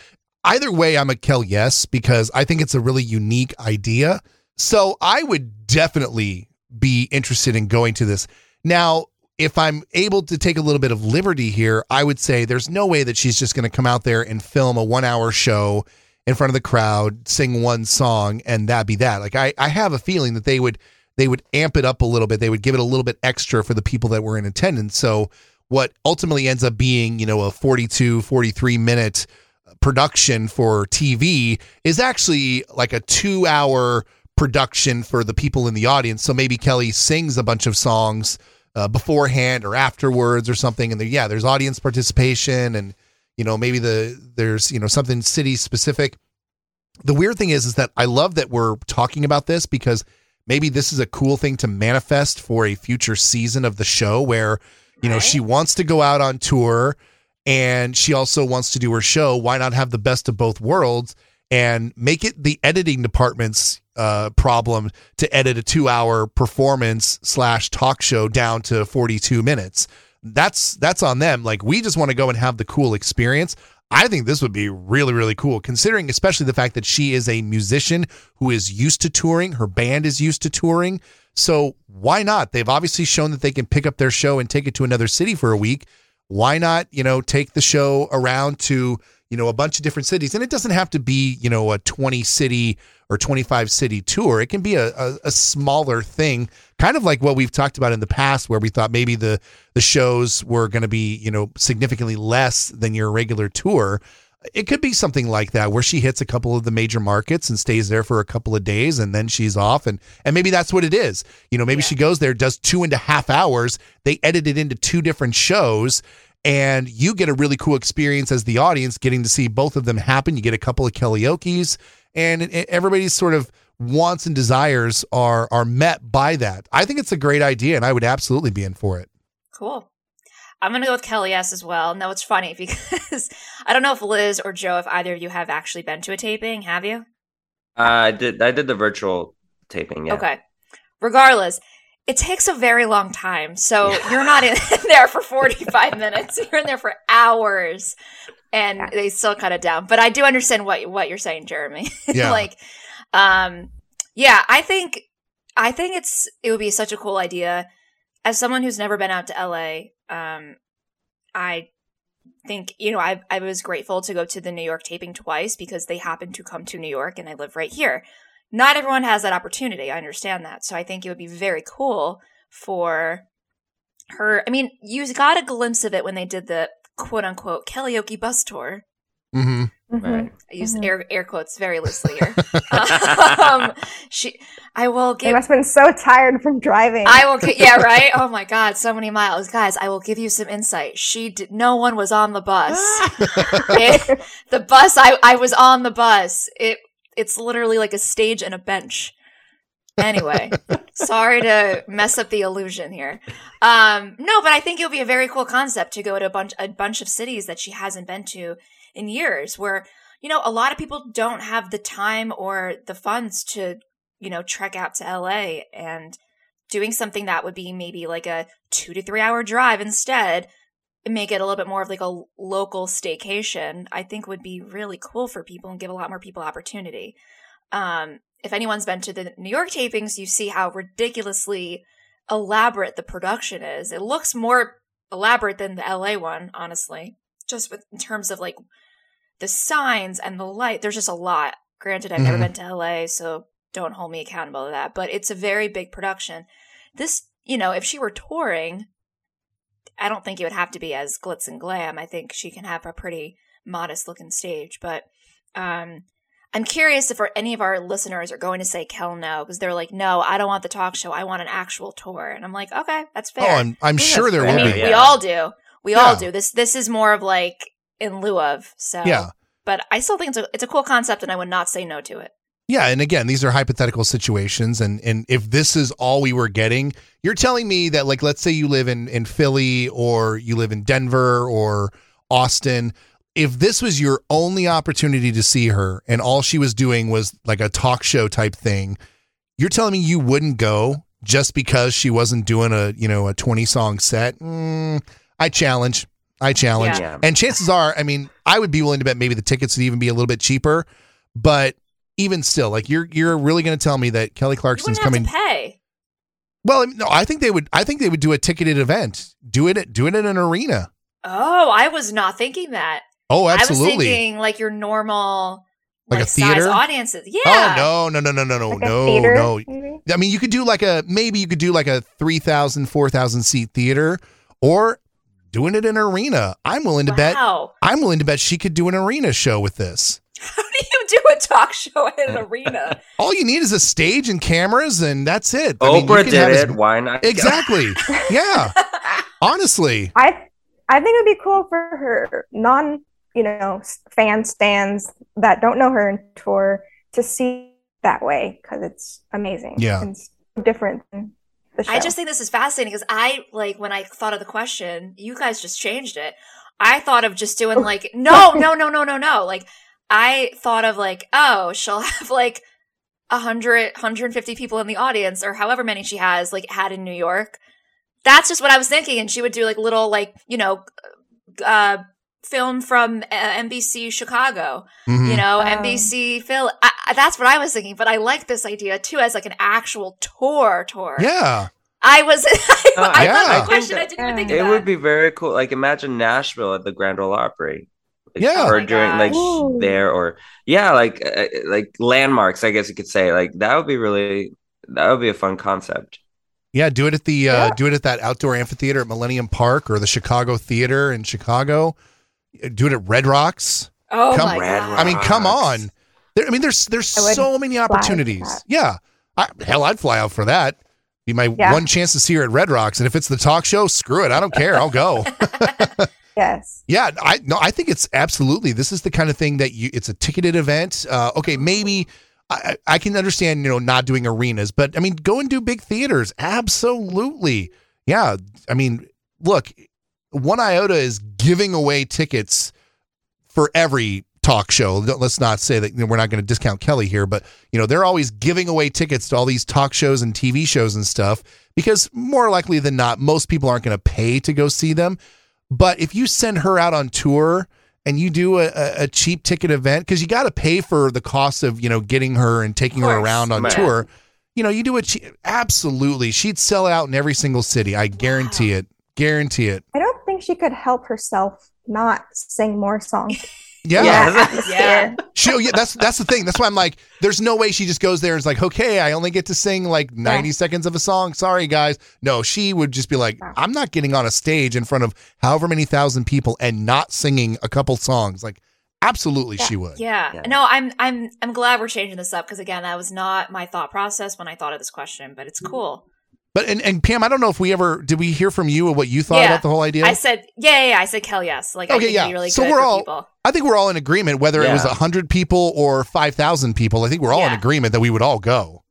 either way, I'm a Kel yes because I think it's a really unique idea. So I would definitely be interested in going to this. Now, if I'm able to take a little bit of liberty here, I would say there's no way that she's just going to come out there and film a one hour show in front of the crowd, sing one song, and that be that. Like I, I have a feeling that they would they would amp it up a little bit. They would give it a little bit extra for the people that were in attendance. So what ultimately ends up being, you know, a 42, 43 minute production for TV is actually like a two hour production for the people in the audience. So maybe Kelly sings a bunch of songs uh, beforehand or afterwards or something. And there, yeah, there's audience participation and, you know, maybe the, there's, you know, something city specific. The weird thing is, is that I love that we're talking about this because maybe this is a cool thing to manifest for a future season of the show where, you know, Right. she wants to go out on tour and she also wants to do her show. Why not have the best of both worlds and make it the editing department's uh, problem to edit a two hour performance slash talk show down to 42 minutes? That's that's on them. Like we just want to go and have the cool experience. I think this would be really, really cool, considering especially the fact that she is a musician who is used to touring. Her band is used to touring. So why not? They've obviously shown that they can pick up their show and take it to another city for a week. Why not, you know, take the show around to, you know, a bunch of different cities? And it doesn't have to be, you know, a 20 city or 25 city tour. It can be a, a, a smaller thing, kind of like what we've talked about in the past, where we thought maybe the, the shows were going to be, you know, significantly less than your regular tour it could be something like that where she hits a couple of the major markets and stays there for a couple of days and then she's off. And and maybe that's what it is. You know maybe yeah. she goes there does two and a half hours. They edit it into two different shows and you get a really cool experience as the audience getting to see both of them happen. You get a couple of karaoke's and it, everybody's sort of wants and desires are are met by that. I think it's a great idea and i would absolutely be in for it. Cool I'm gonna go with Kel yes as well. No, it's funny because I don't know if Liz or Joe, if either of you have actually been to a taping. Have you? Uh, I did. I did the virtual taping. Yeah. Okay. Regardless, it takes a very long time. So you're not in there for 45 minutes. You're in there for hours, and yeah. they still cut it down. But I do understand what what you're saying, Jeremy. Yeah. like, um, yeah, I think I think it's it would be such a cool idea. As someone who's never been out to LA, um, I think you know I I was grateful to go to the New York taping twice because they happened to come to New York and I live right here. Not everyone has that opportunity. I understand that. So I think it would be very cool for her. I mean, you got a glimpse of it when they did the quote unquote karaoke bus tour. Mm-hmm. Mm-hmm. Right. I use mm-hmm. air air quotes very loosely here. um, she, I will give. They must have been so tired from driving. I will. Yeah, right. Oh my god, so many miles, guys. I will give you some insight. She did. No one was on the bus. it, the bus. I I was on the bus. It it's literally like a stage and a bench. Anyway, sorry to mess up the illusion here. Um, no, but I think it would be a very cool concept to go to a bunch a bunch of cities that she hasn't been to in years where, you know, a lot of people don't have the time or the funds to, you know, trek out to LA and doing something that would be maybe like a two to three hour drive instead make it a little bit more of like a local staycation, I think would be really cool for people and give a lot more people opportunity. Um, if anyone's been to the New York tapings, you see how ridiculously elaborate the production is. It looks more elaborate than the LA one, honestly, just with in terms of like the signs and the light. There's just a lot. Granted, I've mm-hmm. never been to LA, so don't hold me accountable to that. But it's a very big production. This, you know, if she were touring, I don't think it would have to be as glitz and glam. I think she can have a pretty modest looking stage. But um, I'm curious if any of our listeners are going to say Kel no because they're like, no, I don't want the talk show. I want an actual tour. And I'm like, okay, that's fair. Oh, I'm, I'm sure there will I mean, be. We all do. We yeah. all do. This this is more of like in lieu of. So yeah, but I still think it's a it's a cool concept, and I would not say no to it. Yeah, and again, these are hypothetical situations, and and if this is all we were getting, you're telling me that like let's say you live in in Philly or you live in Denver or Austin. If this was your only opportunity to see her and all she was doing was like a talk show type thing, you're telling me you wouldn't go just because she wasn't doing a, you know, a 20 song set? Mm, I challenge. I challenge. Yeah. And chances are, I mean, I would be willing to bet maybe the tickets would even be a little bit cheaper, but even still, like you're you're really going to tell me that Kelly Clarkson's coming pay. Well, no, I think they would. I think they would do a ticketed event. Do it. Do it in an arena. Oh, I was not thinking that. Oh, absolutely. I was thinking like your normal like, like a theater audiences. Oh, yeah. Oh no no no no no no like no theater, no. Maybe? I mean, you could do like a maybe you could do like a 3,000, 4,000 seat theater, or doing it in an arena. I'm willing to wow. bet. I'm willing to bet she could do an arena show with this. How do you do a talk show in an arena? All you need is a stage and cameras, and that's it. I Oprah mean, did it. Why not? Exactly. yeah. Honestly, I I think it'd be cool for her non you know fan stands that don't know her and tour to see that way because it's amazing. Yeah. It's different I just think this is fascinating because I like when I thought of the question, you guys just changed it. I thought of just doing like no, no, no, no, no, no. Like I thought of like, oh, she'll have like a hundred, 150 people in the audience or however many she has like had in New York. That's just what I was thinking. And she would do like little like, you know, uh, film from uh, NBC Chicago, mm-hmm. you know, um, NBC Phil. I, that's what I was thinking, but I like this idea too as like an actual tour tour. Yeah. I was. I, Oh, I yeah. love I the question. I that- didn't even think It that. would be very cool. Like imagine Nashville at the Grand Ole Opry. Like, Yeah. Oh or my during like. Ooh. there or yeah, like uh, like landmarks. I guess you could say like that would be really that would be a fun concept. Yeah, do it at the uh, Yeah. do it at that outdoor amphitheater at Millennium Park or the Chicago Theater in Chicago. Do it at Red Rocks. Oh Come- my Red god! I mean, come on. There, I mean, there's there's so many opportunities. Yeah, I, hell, I'd fly out for that. Be my Yeah. one chance to see her at Red Rocks, and if it's the talk show, screw it. I don't care. I'll go. Yes. Yeah, I no, I think it's absolutely. This is the kind of thing that you. It's a ticketed event. Uh, okay, maybe I, I can understand you know not doing arenas, but I mean go and do big theaters. Absolutely, yeah. I mean, look, 1iota is giving away tickets for every talk show. Let's not say that you know, we're not going to discount Kelly here, but you know they're always giving away tickets to all these talk shows and TV shows and stuff because more likely than not, most people aren't going to pay to go see them. But if you send her out on tour and you do a, a, a cheap ticket event, because you got to pay for the cost of you know getting her and taking her around on Right. tour, you know, you do it absolutely. She'd sell out in every single city. I guarantee it. Guarantee it. I don't think she could help herself not sing more songs. Yeah. Yeah. Yeah. She, oh, yeah, that's that's the thing. That's why I'm like, there's no way she just goes there and is like, okay, I only get to sing like 90 seconds of a song. Sorry, guys. No, she would just be like, I'm not getting on a stage in front of however many thousand people and not singing a couple songs. Like, absolutely, Yeah. she would. Yeah. Yeah. No, I'm I'm I'm glad we're changing this up because again, that was not my thought process when I thought of this question, but it's mm-hmm. cool. But and, and Pam, I don't know if we ever did we hear from you what you thought Yeah. about the whole idea. I said, yeah, yeah, yeah, I said Kel, yes. Like, I Okay, think yeah. it'd really So good we're all- people. I think we're all in agreement, whether it was Yeah. hundred people or five thousand people. I think we're all in agreement that we would all go.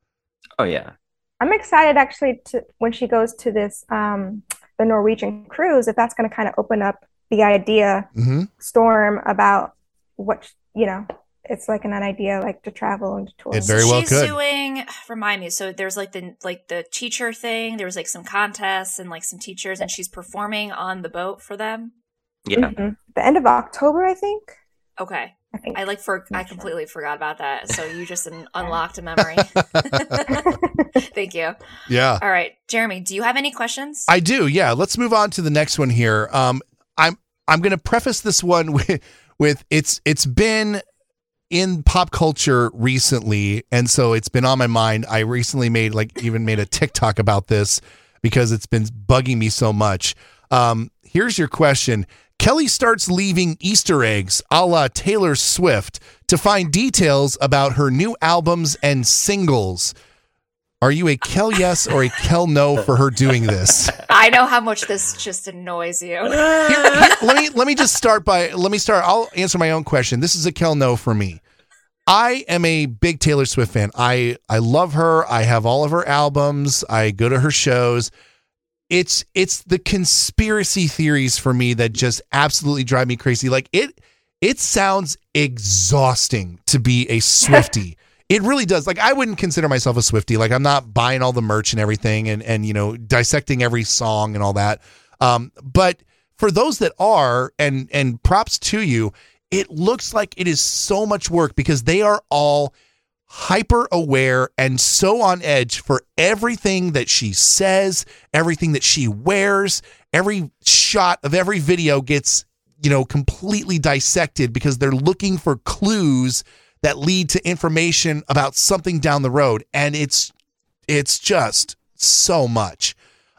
Oh yeah. I'm excited actually to when she goes to this um the Norwegian cruise if that's going to kind of open up the idea hmm storm about what you know it's like an idea like to travel and to tour. It very well she's could. doing remind me so there's like the like the teacher thing there was like some contests and like some teachers and she's performing on the boat for them Yeah. Mhm. The end of October, I think. okay I think. i like for i Not sure. completely forgot about that so you just un- unlocked a memory thank you Yeah. all right jeremy do you have any questions I do. Yeah. Let's move on to the next one here. Um, I'm I'm going to preface this one with with it's it's been in pop culture recently, and so it's been on my mind. I recently made like even made a TikTok about this because it's been bugging me so much. Um, here's your question. Kelly starts leaving Easter eggs a la Taylor Swift to find details about her new albums and singles. Are you a Kel yes or a Kel no for her doing this? i know how much this just annoys you Here- here- let me let me just start by let me start. I'll answer my own question. This is a Kel no for me. I am a big Taylor Swift fan. I I love her. I have all of her albums. I go to her shows. It's it's the conspiracy theories for me that just absolutely drive me crazy. Like it it sounds exhausting to be a Swifty. It really does. Like I wouldn't consider myself a Swifty. Like I'm not buying all the merch and everything and and you know dissecting every song and all that. Um, but for those that are, and and props to you, it looks like it is so much work because they are all hyper aware and so on edge for everything that she says, everything that she wears, every shot of every video gets, you know, completely dissected because they're looking for clues that lead to information about something down the road and it's it's just so much.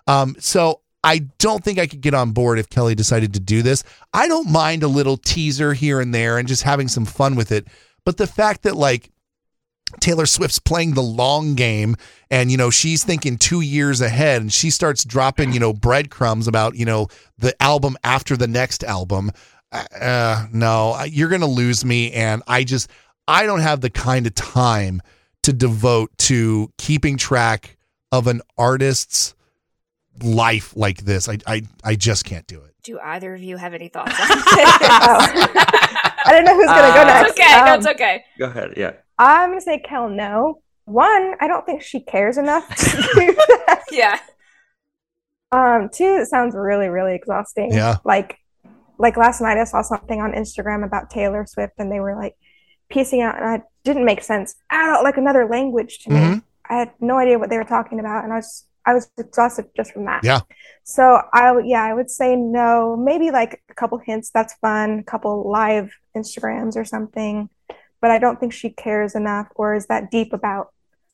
Um so I don't think I could get on board if Kelly decided to do this. I don't mind a little teaser here and there and just having some fun with it. But the fact that like Taylor Swift's playing the long game and you know she's thinking 2 years ahead and she starts dropping, you know, breadcrumbs about, you know, the album after the next album. Uh, no, you're going to lose me and I just I don't have the kind of time to devote to keeping track of an artist's life like this. I I I just can't do it. do either of you have any thoughts on Oh. this I don't know who's going to go Uh, next. it's okay no, Um, it's okay Go ahead. Yeah. I'm going to say Kel no. One, I don't think she cares enough to do that. yeah Um, two, it sounds really, really exhausting. Yeah. Like, like last night I saw something on Instagram about Taylor Swift, and they were like piecing out, and it didn't make sense at all, like another language to me. Mhm. I had no idea what they were talking about, and I was I was exhausted just from that. Yeah. So I yeah, I would say no. Maybe like a couple hints. That's fun. A couple live Instagrams or something. But I don't think she cares enough or is that deep about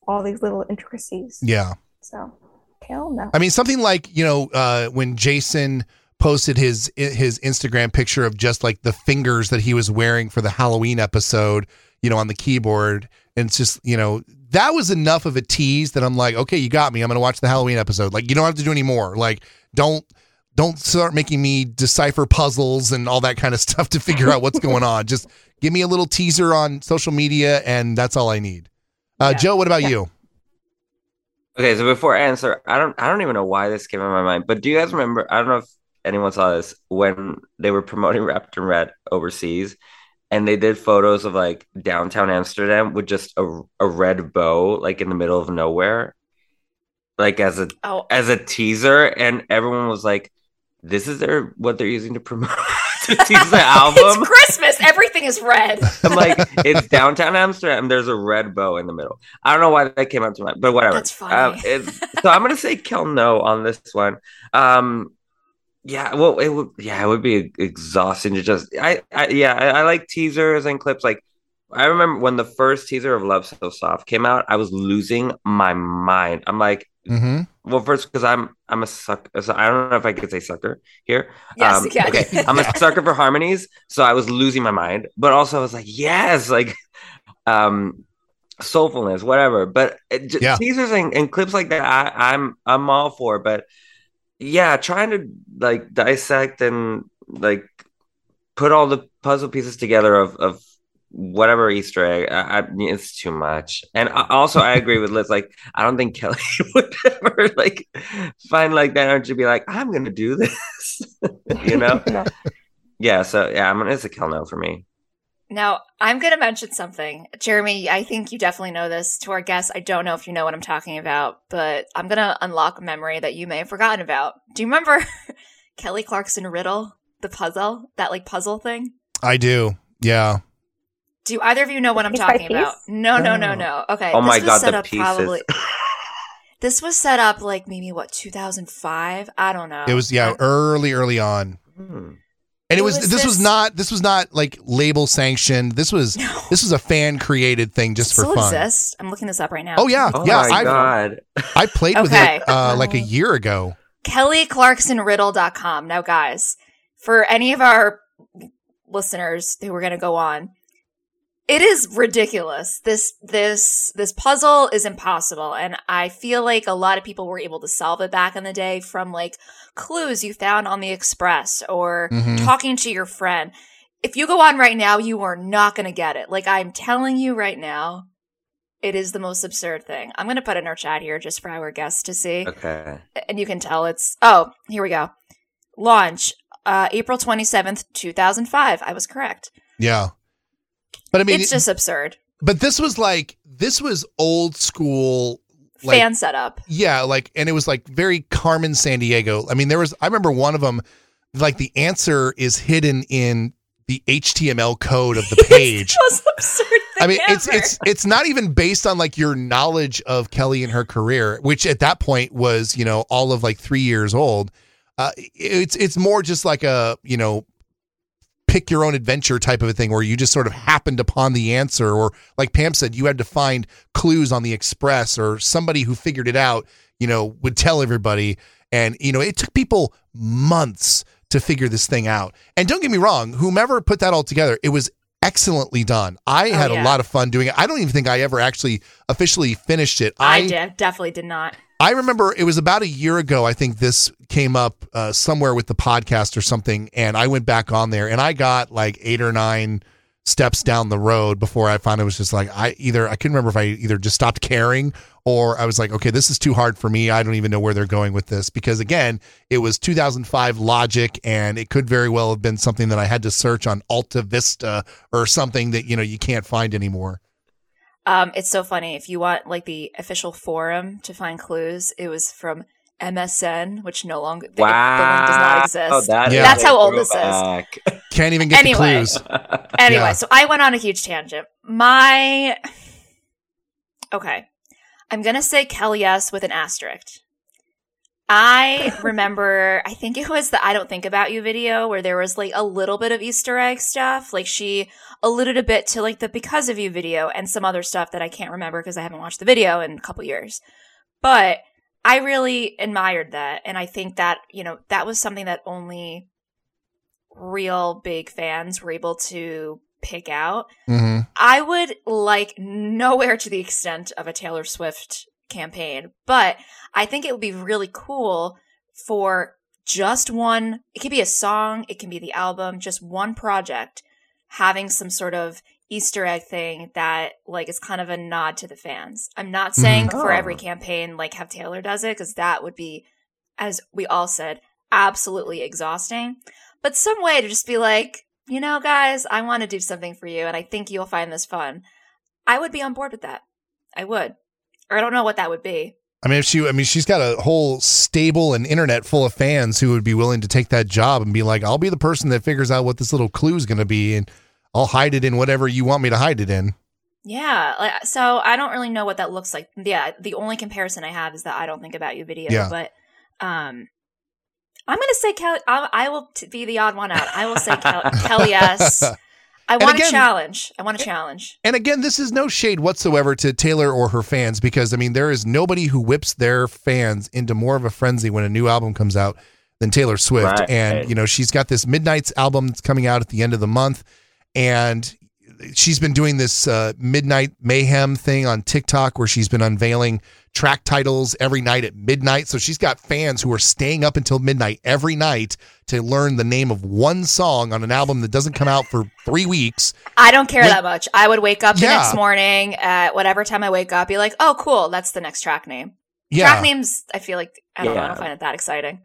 all these little intricacies. Yeah. So, hell no. I mean, something like you know uh, when Jason posted his his Instagram picture of just like the fingers that he was wearing for the Halloween episode, you know, on the keyboard, and it's just you know that was enough of a tease that I'm like, okay, you got me. I'm gonna watch the Halloween episode. Like, you don't have to do any more. Like, don't don't start making me decipher puzzles and all that kind of stuff to figure out what's going on. Just give me a little teaser on social media, and that's all I need. Uh, Yeah. Joe, what about Yeah. you? Okay, so before I answer, I don't I don't even know why this came in my mind, but do you guys remember? I don't know if anyone saw this when they were promoting Wrapped in Red overseas, and they did photos of like downtown Amsterdam with just a a red bow like in the middle of nowhere, like as a Oh, as a teaser, and everyone was like, "This is their what they're using to promote to tease the album." it's Christmas. Everything is red. I'm like, it's downtown Amsterdam. There's a red bow in the middle. I don't know why that came out to mind, but whatever. That's funny. Um, so I'm gonna say Kel no on this one. Um, yeah, well, it would, yeah, it would be exhausting to just, I, I yeah, I, I like teasers and clips. Like, I remember when the first teaser of Love So Soft came out, I was losing my mind. I'm like, Mm-hmm. well, first because I'm I'm a sucker. So I don't know if I could say sucker here. Yes, Um, you can. Okay, I'm a sucker for harmonies, so I was losing my mind. But also, I was like, yes, like, um, soulfulness, whatever. But it, j- Yeah. teasers and, and clips like that, I, I'm I'm all for. But yeah, trying to like dissect and like put all the puzzle pieces together of of whatever Easter egg, I, I, it's too much. And I, also, I agree with Liz. Like, I don't think Kelly would ever like find like that energy to be like, I'm gonna do this, you know? No. yeah. So yeah, I'm gonna. It's a Kel no for me. Now, I'm going to mention something. Jeremy, I think you definitely know this. To our guests, I don't know if you know what I'm talking about, but I'm going to unlock a memory that you may have forgotten about. Do you remember Kelly Clarkson riddle, the puzzle, that like puzzle thing? I do. Yeah. Do either of you know what I'm Piece talking about? No, no, No. no, no. Okay. Oh this my was god, set the up pieces. This was set up like maybe what 2005. I don't know. It was yeah, early, early on. Hmm. And it It was, was this was not this was not like label sanctioned. This was No. this was a fan created thing just for still fun. exists. I'm looking this up right now. Oh yeah, Oh yeah. my I god. I played with it uh, like a year ago. kellyclarksonriddle.com. Now, guys, for any of our listeners who are going to go on, it is ridiculous. This this this puzzle is impossible, and I feel like a lot of people were able to solve it back in the day from like clues you found on the express or Mhm. talking to your friend. If you go on right now, you are not going to get it. Like I'm telling you right now, it is the most absurd thing. I'm going to put in our chat here just for our guests to see Okay. and you can tell it's oh here we go launch uh april 27th 2005 i was correct Yeah, but I mean, it's just absurd but this was like this was old school. Like, fan setup Yeah, like, and it was like very Carmen Sandiego. I mean, there was, I remember one of them, like, the answer is hidden in the HTML code of the page. thing I mean, it's it's it's not even based on like your knowledge of Kelly and her career, which at that point was you know all of like three years old. Uh, it's it's more just like a you know pick your own adventure type of a thing where you just sort of happened upon the answer, or like Pam said, you had to find clues on the express, or somebody who figured it out, you know, would tell everybody, and you know it took people months to figure this thing out. And don't get me wrong, whomever put that all together, it was excellently done. I Oh, had yeah. a lot of fun doing it. I don't even think I ever actually officially finished it. i did definitely did not I remember it was about a year ago. I think this came up uh, somewhere with the podcast or something, and I went back on there and I got like eight or nine steps down the road before I found it was just like I either I couldn't remember if I either just stopped caring or I was like, okay, this is too hard for me. I don't even know where they're going with this because again, it was 2005 Logic, and it could very well have been something that I had to search on AltaVista or something that you know you can't find anymore. Um it's so funny if you want like the official forum to find clues it was from msn which no longer the, the link does not exist Oh, that Yeah. That's how old this is. Can't even get Anyway. the clues. Anyway, Yeah. so I went on a huge tangent. My okay, I'm gonna say Kelly yes with an asterisk. I remember, I think it was the I Don't Think About You video where there was like a little bit of Easter egg stuff. Like she alluded a bit to like the Because of You video and some other stuff that I can't remember because I haven't watched the video in a couple years. But I really admired that. And I think that, you know, that was something that only real big fans were able to pick out. Mm-hmm. I would like nowhere to the extent of a Taylor Swift campaign, but I think it would be really cool for just one, it could be a song, it can be the album, just one project having some sort of Easter egg thing that like is kind of a nod to the fans. I'm not saying Mhm. for every Oh. campaign like have Taylor does it because that would be, as we all said, absolutely exhausting. But some way to just be like, you know, guys, I want to do something for you, and I think you'll find this fun. I would be on board with that. I would. Or I don't know what that would be. I mean, if she, I mean, she's got a whole stable and internet full of fans who would be willing to take that job and be like, I'll be the person that figures out what this little clue is going to be, and I'll hide it in whatever you want me to hide it in. Yeah. Like, so I don't really know what that looks like. Yeah. The only comparison I have is that I don't think about you video. Yeah. But um, I'm going to say Kelly. I, I will t- be the odd one out. I will say Kel- Kel yes. I want again- a challenge. I want a challenge. And again, this is no shade whatsoever to Taylor or her fans because I mean, there is nobody who whips their fans into more of a frenzy when a new album comes out than Taylor Swift. Right. And, you know, she's got this Midnights album that's coming out at the end of the month. And she's been doing this uh, Midnight Mayhem thing on TikTok where she's been unveiling track titles every night at midnight. So she's got fans who are staying up until midnight every night to learn the name of one song on an album that doesn't come out for three weeks. I don't care When- that much. I would wake up the Yeah. next morning at whatever time I wake up, be like, oh, cool. That's the next track name. Yeah. Track names, I feel like, I don't know. I don't find it that exciting.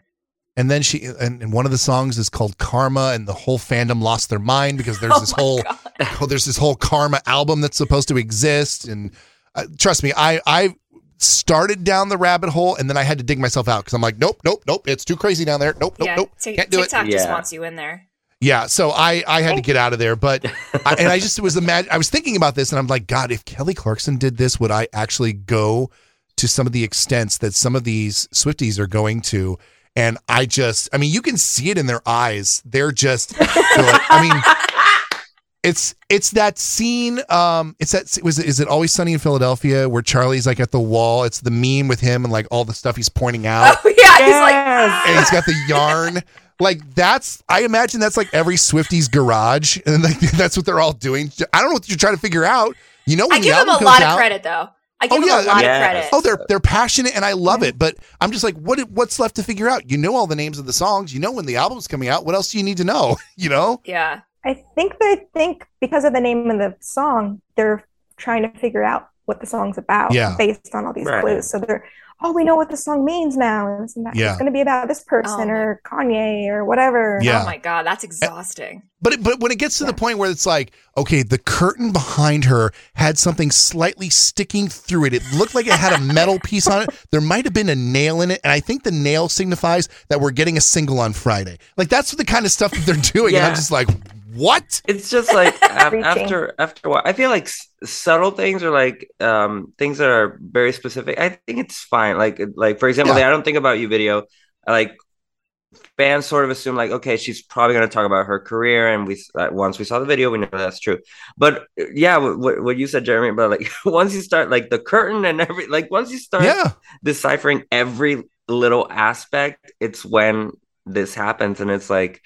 And then she and, and one of the songs is called Karma, and the whole fandom lost their mind because there's Oh this whole God. oh, there's this whole Karma album that's supposed to exist. And uh, trust me, I I started down the rabbit hole, and then I had to dig myself out because I'm like, nope, nope, nope, it's too crazy down there. Nope, nope, yeah. nope, Tik- can't do it. TikTok just Yeah. wants you in there. Yeah, so I I had to get out of there, but I, and I just was imagine I was thinking about this, and I'm like, God, if Kelly Clarkson did this, would I actually go to some of the extents that some of these Swifties are going to? And I just, I mean, you can see it in their eyes. They're just, they're like, I mean, it's it's that scene. Um, it's that was it, is it always sunny in Philadelphia where Charlie's like at the wall? It's the meme with him and like all the stuff he's pointing out Oh, yeah. He's like, Yes. and he's got the yarn. Like that's, I imagine that's like every Swifty's garage, and like that's what they're all doing. I don't know what you're trying to figure out. You know, when I the give them album a comes lot of out- credit, though. I give Oh, them yeah, a lot I mean- of credit. Oh, they're they're passionate, and I love it. But I'm just like, what what's left to figure out? You know all the names of the songs. You know when the album's coming out. What else do you need to know? You know? yeah. I think they think because of the name of the song, they're trying to figure out what the song's about Yeah. based on all these Right. clues. So they're, oh, we know what the song means now. And this and that. Yeah. It's going to be about this person Oh or Kanye or whatever. Yeah. Oh my god, that's exhausting. But it, but when it gets to the point where it's like, okay, the curtain behind her had something slightly sticking through it. It looked like it had a metal piece on it. There might have been a nail in it, and I think the nail signifies that we're getting a single on Friday. Like that's the kind of stuff that they're doing, and I'm just like, what? It's just like af- after after what I feel like s- subtle things or like um things that are very specific. I think it's fine. Like like for example, Yeah. the I don't think about you video. Like fans sort of assume like okay, she's probably going to talk about her career, and we uh, once we saw the video, we know that's true. But yeah, what, what you said, Jeremy, but like once you start like the curtain and every like once you start Yeah, deciphering every little aspect, it's when this happens, and it's like,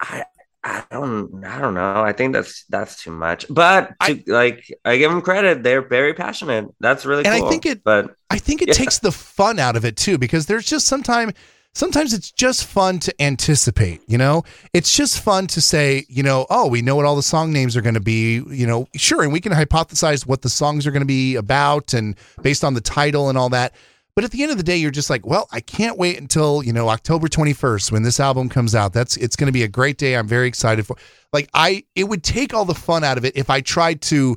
I, I don't, I don't know. I think that's that's too much. But to, like, I give them credit; they're very passionate. That's really And I think it- but I think it Yeah. takes the fun out of it too, because there's just sometimes sometimes it's just fun to anticipate, you know? It's just fun to say, you know, oh, we know what all the song names are going to be, you know, sure, and we can hypothesize what the songs are going to be about and based on the title and all that. But at the end of the day, you're just like, well, I can't wait until, you know, October 21st when this album comes out. That's it's going to be a great day. I'm very excited for. Like I it would take all the fun out of it if I tried to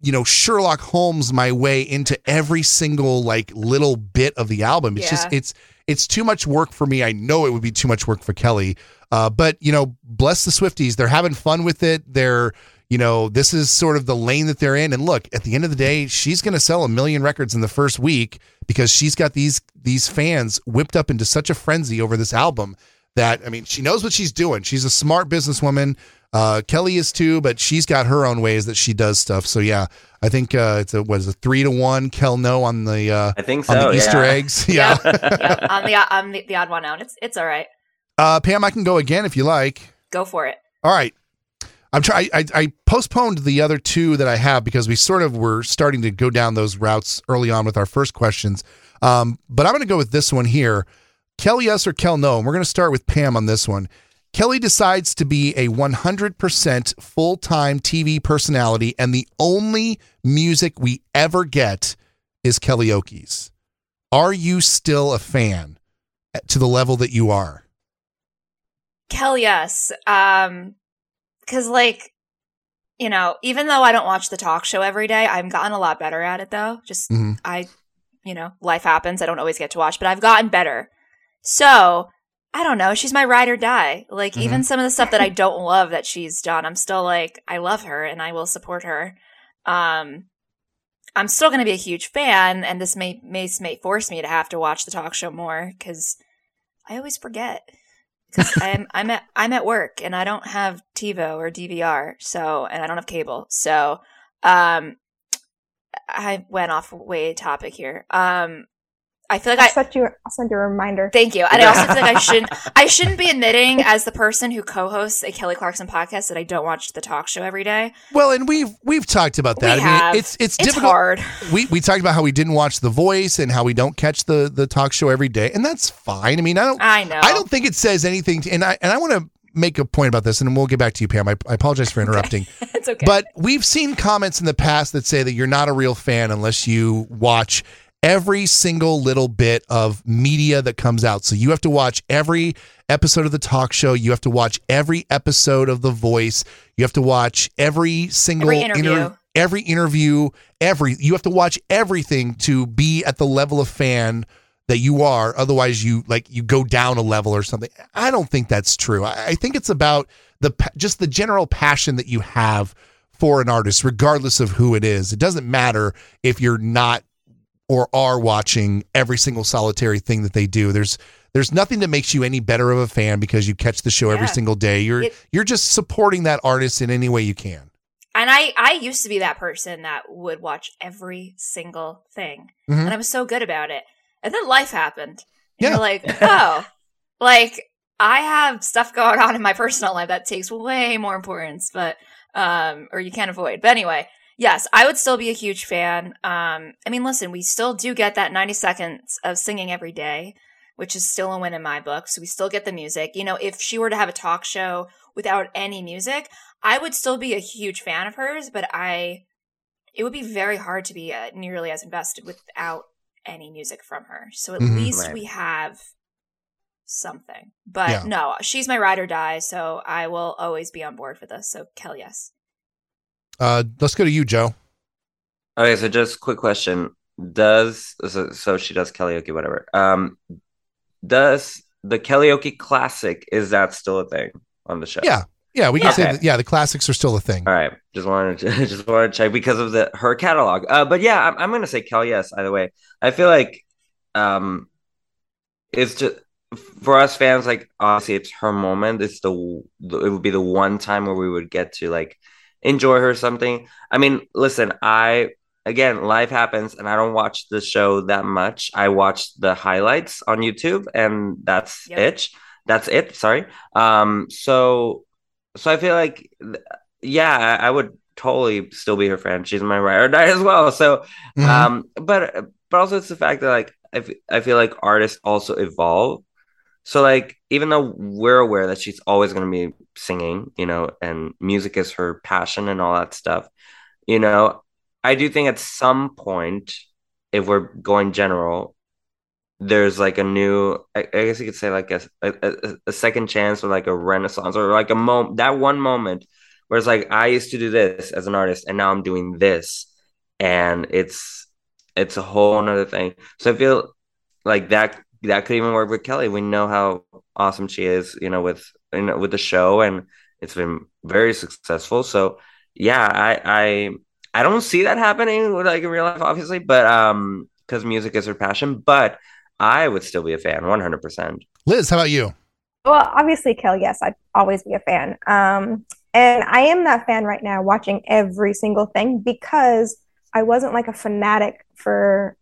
you know Sherlock Holmes my way into every single like little bit of the album. It's just it's it's too much work for me. I know it would be too much work for Kelly. Uh, but you know, bless the Swifties. They're having fun with it. They're you know, this is sort of the lane that they're in. And look, at the end of the day, she's going to sell a million records in the first week because she's got these these fans whipped up into such a frenzy over this album that I mean, she knows what she's doing. She's a smart businesswoman. Uh, Kelly is too, but she's got her own ways that she does stuff. So yeah, I think uh, it's a was a three to one. Kel no on the uh, I think on so. the Easter yeah. eggs. Yeah. yeah, I'm the I'm the, the odd one out. It's it's all right. uh, Pam, I can go again if you like. Go for it. All right. I'm trying. I, I postponed the other two that I have because we sort of were starting to go down those routes early on with our first questions. Um, but I'm going to go with this one here. Kelly yes or Kel no. And we're going to start with Pam on this one. Kelly decides to be a 100% full time TV personality, and the only music we ever get is Kellyoke's. Are you still a fan to the level that you are? Kel, yes. Um, cause like, you know, even though I don't watch the talk show every day, I've gotten a lot better at it though. Just, Mhm. I, you know, life happens. I don't always get to watch, but I've gotten better. So, I don't know. She's my ride or die. Like, even some of the stuff that I don't love that she's done, I'm still like, I love her and I will support her. Um, I'm still going to be a huge fan, and this may, may may force me to have to watch the talk show more because I always forget because I'm I'm at I'm at work and I don't have TiVo or DVR, so and I don't have cable, so um, I went off way topic here. Um, I feel like I'll, I set you, I'll send you a reminder. Thank you. And I also feel like I shouldn't I shouldn't be admitting as the person who co-hosts a Kelly Clarkson podcast that I don't watch the talk show every day. Well, and we've we've talked about that. We I mean, it's it's It's difficult. hard. We we talked about how we didn't watch The Voice and how we don't catch the the talk show every day, and that's fine. I mean, I don't I know. I don't think it says anything. To, and I and I want to make a point about this, and we'll get back to you, Pam. I, I apologize for interrupting, it's okay. but we've seen comments in the past that say that you're not a real fan unless you watch every single little bit of media that comes out. So you have to watch every episode of the talk show. You have to watch every episode of The Voice. You have to watch every single Every interview. inter- every interview, every you have to watch everything to be at the level of fan that you are. Otherwise, you like you go down a level or something. I don't think that's true. I, I think it's about the just the general passion that you have for an artist, regardless of who it is. It doesn't matter if you're not or are watching every single solitary thing that they do. There's there's nothing that makes you any better of a fan because you catch the show every single day. You're It- you're just supporting that artist in any way you can. And I, I used to be that person that would watch every single thing. Mhm. And I was so good about it. And then life happened. Yeah. you're like, oh, like I have stuff going on in my personal life that takes way more importance, but, um, or you can't avoid. But anyway, yes, I would still be a huge fan. Um, I mean, listen, we still do get that 90 seconds of singing every day, which is still a win in my book. So we still get the music. You know, if she were to have a talk show without any music, I would still be a huge fan of hers, but I it would be very hard to be uh, nearly as invested without any music from her. So at Mhm. least Right. we have something. But Yeah. no, she's my ride or die, so I will always be on board for this. So Kel, yes. Uh, let's go to you, Joe. Okay, so just quick question: Does so, so she does karaoke, whatever? Um, does the karaoke classic is that still a thing on the show? Yeah, yeah, we can Yeah. say that. Yeah, the classics are still a thing. All right, just wanted to just wanted to check because of the her catalog. Uh, but yeah, I'm I'm gonna say Kel yes. Either way, I feel like um, it's just for us fans. Like obviously, it's her moment. It's the it would be the one time where we would get to like enjoy her something. I mean, listen, I again, life happens, and I don't watch the show that much. I watch the highlights on YouTube, and that's Yep. it. That's it. Sorry. Um. So, so I feel like, yeah, I I would totally still be her friend. She's my ride or die as well. So, Mhm. um, but but also it's the fact that like I, f- I feel like artists also evolve. So like even though we're aware that she's always going to be singing, you know, and music is her passion and all that stuff, you know, I do think at some point, if we're going general, there's like a new, I, I guess you could say like a, a a second chance or like a renaissance or like a moment that one moment where it's like I used to do this as an artist and now I'm doing this, and it's it's a whole nother thing. So I feel like that that could even work with Kelly. We know how awesome she is, you know, with you know with the show, and it's been very successful. So yeah, I I I don't see that happening with like in real life, obviously, but um, because music is her passion. But I would still be a fan, one hundred percent. Liz, how about you? Well, obviously, Kel, yes, I'd always be a fan. Um, and I am that fan right now, watching every single thing because I wasn't like a fanatic for a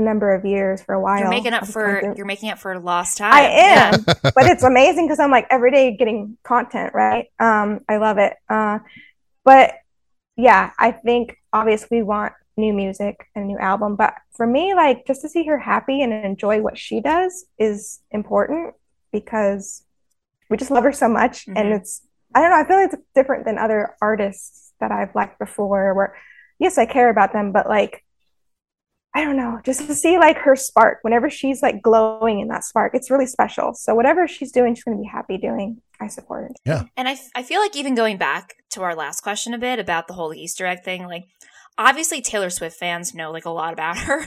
number of years for a while. You're making up for you're making up for lost time. I Yeah. am, but it's amazing because I'm like every day getting content, right? Um, I love it. Uh, but yeah, I think obviously we want new music and a new album, but for me, like just to see her happy and enjoy what she does is important because we just love her so much, and Mhm. it's I don't know, I feel like it's different than other artists that I've liked before, where yes, I care about them, but like I don't know, just to see like her spark whenever she's like glowing in that spark, it's really special. So whatever she's doing, she's going to be happy doing. I support it. Yeah. And I, f- I feel like even going back to our last question a bit about the whole Easter egg thing, like obviously Taylor Swift fans know like a lot about her,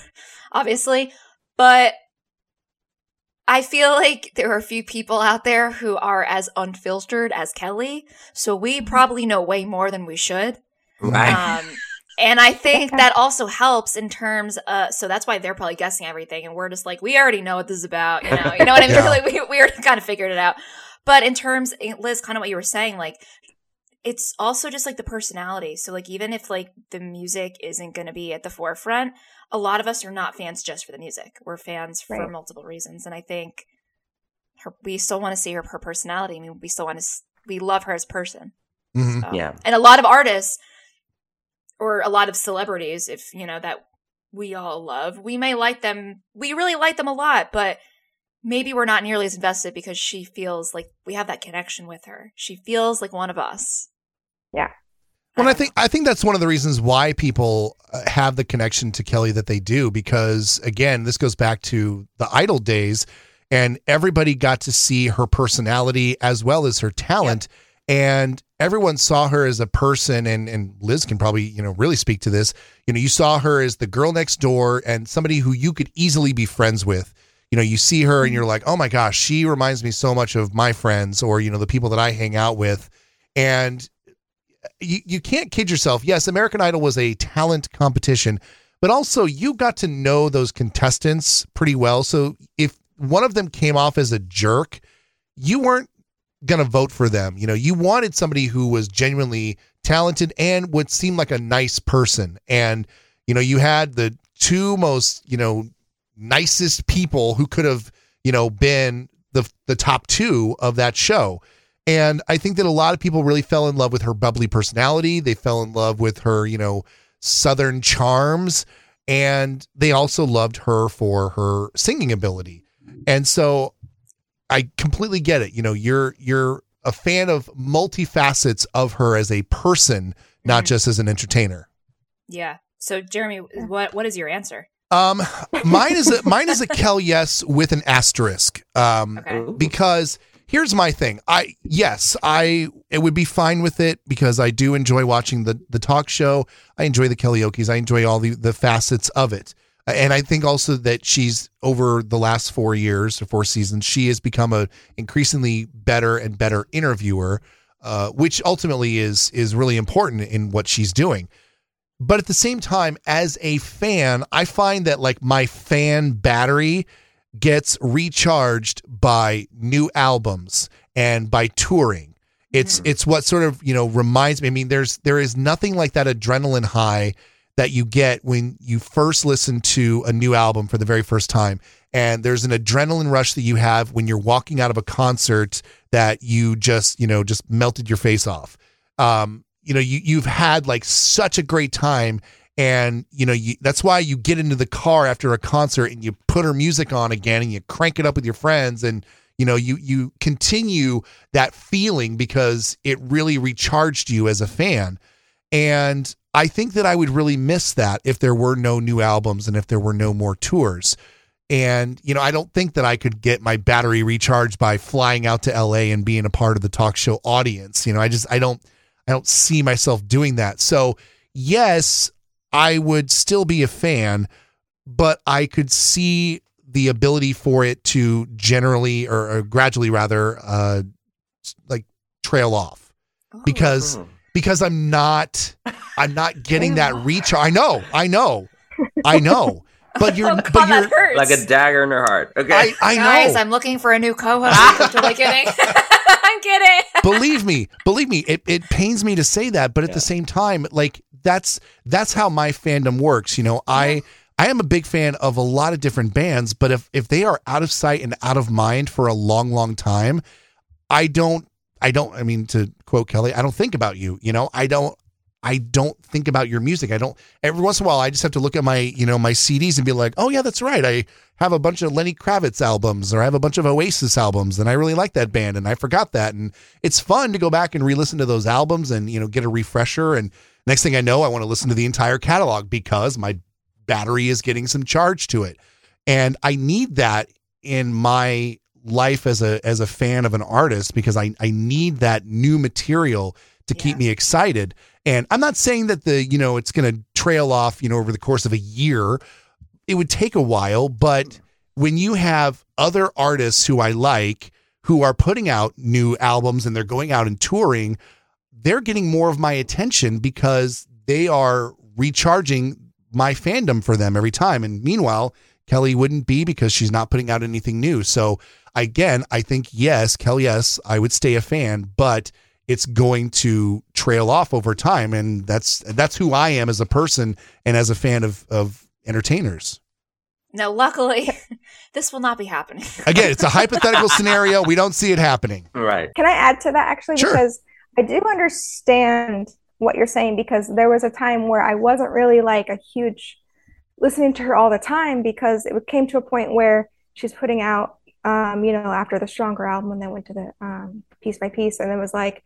obviously, but I feel like there are a few people out there who are as unfiltered as Kelly, so we probably know way more than we should. Right. Um, and I think that also helps in terms uh so that's why they're probably guessing everything and we're just like we already know what this is about, you know. You know what I mean? Yeah. Like we we already kind of figured it out. But in terms Liz kind of what you were saying like it's also just like the personality. So like even if like the music isn't going to be at the forefront, a lot of us are not fans just for the music. We're fans for multiple reasons and I think her we still want to see her her personality. I mean, we still want to we love her as a person. Mhm. So- Yeah. And a lot of artists or a lot of celebrities, if you know, that we all love, we may like them. We really like them a lot, but maybe we're not nearly as invested because she feels like we have that connection with her. She feels like one of us. Yeah. Well, I think I think that's one of the reasons why people uh, have the connection to Kelly that they do because again, this goes back to the Idol days and everybody got to see her personality as well as her talent and everyone saw her as a person and and Liz can probably, you know, really speak to this. You know, you saw her as the girl next door and somebody who you could easily be friends with. You know, you see her and you're like, "Oh my gosh, she reminds me so much of my friends or, you know, the people that I hang out with." And you, you can't kid yourself. Yes, American Idol was a talent competition, but also you got to know those contestants pretty well. So if one of them came off as a jerk, you weren't going to vote for them. You know, you wanted somebody who was genuinely talented and would seem like a nice person. And, you know, you had the two most, you know, nicest people who could have, you know, been the the top two of that show. And I think that a lot of people really fell in love with her bubbly personality. They fell in love with her, you know, southern charms. And they also loved her for her singing ability. And so I completely get it. You know, you're you're a fan of multifacets of her as a person, not Mhm. just as an entertainer. Yeah. So Jeremy, what what is your answer? Um, mine is a mine is a Kel yes with an asterisk. Um, Okay. Because here's my thing. I yes, I it would be fine with it because I do enjoy watching the the talk show. I enjoy the Kellyokes. I enjoy all the the facets of it. And I think also that she's over the last four years or four seasons, she has become a increasingly better and better interviewer, uh, which ultimately is is really important in what she's doing. But at the same time, as a fan, I find that like my fan battery gets recharged by new albums and by touring. It's it's what sort of, you know, reminds me. I mean, there's there is nothing like that adrenaline high that you get when you first listen to a new album for the very first time. And there's an adrenaline rush that you have when you're walking out of a concert that you just, you know, just melted your face off. Um, you know, you you've had like such a great time and you know you, that's why you get into the car after a concert and you put her music on again and you crank it up with your friends and you know you you continue that feeling because it really recharged you as a fan and i think that i would really miss that if there were no new albums and if there were no more tours. And you know i don't think that i could get my battery recharged by flying out to la and being a part of the talk show audience. You know i just i don't i don't see myself doing that. So yes I would still be a fan, but I could see the ability for it to generally or, or gradually rather uh like trail off. Because Mm. Because I'm not I'm not getting that reach. I know, I know, I know. But you're Oh, but you're. Like a dagger in her heart. Okay. I, I Guys, know. I'm looking for a new co-host. I'm totally kidding. I'm kidding. believe me, believe me, it, it pains me to say that, but at the same time, like that's that's how my fandom works. You know, I I am a big fan of a lot of different bands, but if if they are out of sight and out of mind for a long, long time, I don't I don't I mean to quote Kelly, I don't think about you. You know, I don't I don't think about your music. I don't every once in a while I just have to look at my, you know, my CDs and be like, "Oh yeah, that's right. I have a bunch of Lenny Kravitz albums or I have a bunch of Oasis albums and I really like that band and I forgot that." And it's fun to go back and re-listen to those albums and, you know, get a refresher and next thing I know, I want to listen to the entire catalog because my battery is getting some charge to it. And I need that in my life as a as a fan of an artist because I I need that new material to keep me excited. And I'm not saying that the, you know, it's going to trail off, you know, over the course of a year. It would take a while, but mm-hmm. when you have other artists who I like who are putting out new albums and they're going out and touring, they're getting more of my attention because they are recharging my fandom for them every time. And meanwhile, Kelly wouldn't be because she's not putting out anything new. So again, I think yes, Kelly, yes, I would stay a fan, but it's going to trail off over time. And that's that's who I am as a person and as a fan of of entertainers. No, luckily, this will not be happening. Again, it's a hypothetical scenario. We don't see it happening. right. Can I add to that actually? Sure. Because I do understand what you're saying because there was a time where I wasn't really like a huge listening to her all the time because it came to a point where she's putting out, um, you know, after the Stronger album and then went to the um, Piece by Piece and it was like,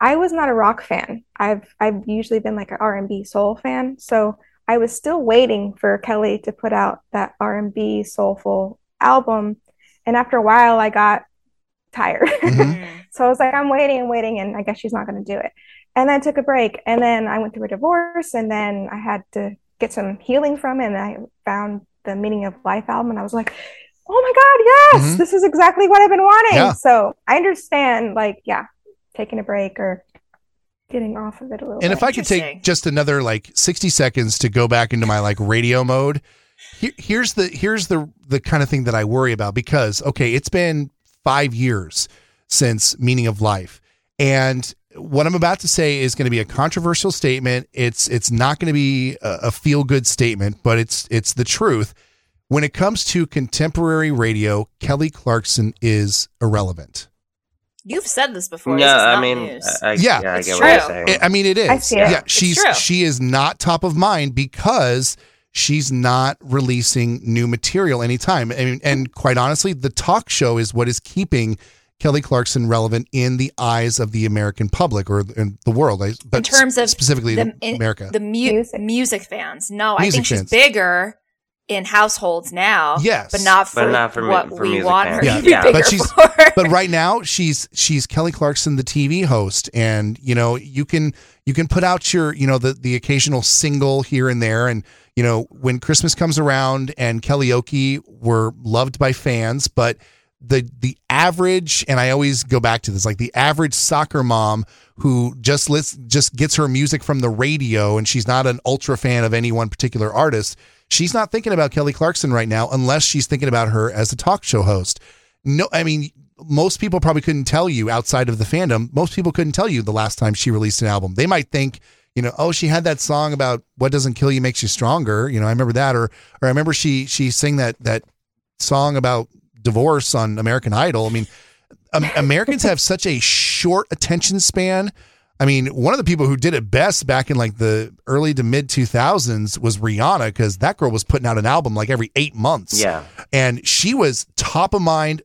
I was not a rock fan. I've I've usually been like an R&B soul fan, so I was still waiting for Kelly to put out that R&B soulful album, and after a while, I got tired. Mhm. So I was like, I'm waiting and waiting, and I guess she's not going to do it. And then I took a break, and then I went through a divorce, and then I had to get some healing from it, and I found the Meaning of Life album, and I was like, oh my God, yes, Mhm. this is exactly what I've been wanting. Yeah. So I understand, like, yeah, taking a break or getting off of it a little And bit. if I could take just another like 60 seconds to go back into my like radio mode, here, here's the here's the the kind of thing that I worry about because okay, it's been 5 years since Meaning of Life. And what I'm about to say is going to be a controversial statement. It's it's not going to be a, a feel good statement, but it's it's the truth. When it comes to contemporary radio, Kelly Clarkson is irrelevant. You've said this before. No, this I mean. I, I, Yeah. yeah, I It's get what you're true. saying. I- I mean, it is. I see it. Yeah, It's she's she is not top of mind because she's not releasing new material anytime. I mean, and quite honestly, the talk show is what is keeping Kelly Clarkson relevant in the eyes of the American public or in the world. But in terms of specifically the, the, in- America. the mu- Music. music. fans. No, I think she's fans. bigger in households now. Yes. but not for, But not for mu- what for we want her Yeah. to be Yeah. bigger But she's- for. but right now she's she's Kelly Clarkson, the TV host, and you know you can you can put out your you know the the occasional single here and there, and you know when Christmas comes around and karaoke were loved by fans, but the the average and I always go back to this like the average soccer mom who just list, just gets her music from the radio and she's not an ultra fan of any one particular artist. She's not thinking about Kelly Clarkson right now unless she's thinking about her as a talk show host. No, I mean most people probably couldn't tell you outside of the fandom. Most people couldn't tell you the last time she released an album. They might think, you know, oh, she had that song about what doesn't kill you makes you stronger. You know, I remember that, or or I remember she she sang that that song about divorce on American Idol. I mean, Americans have such a short attention span. I mean, one of the people who did it best back in like the early to mid 2000s was Rihanna because that girl was putting out an album like every eight months Yeah. and she was top of mind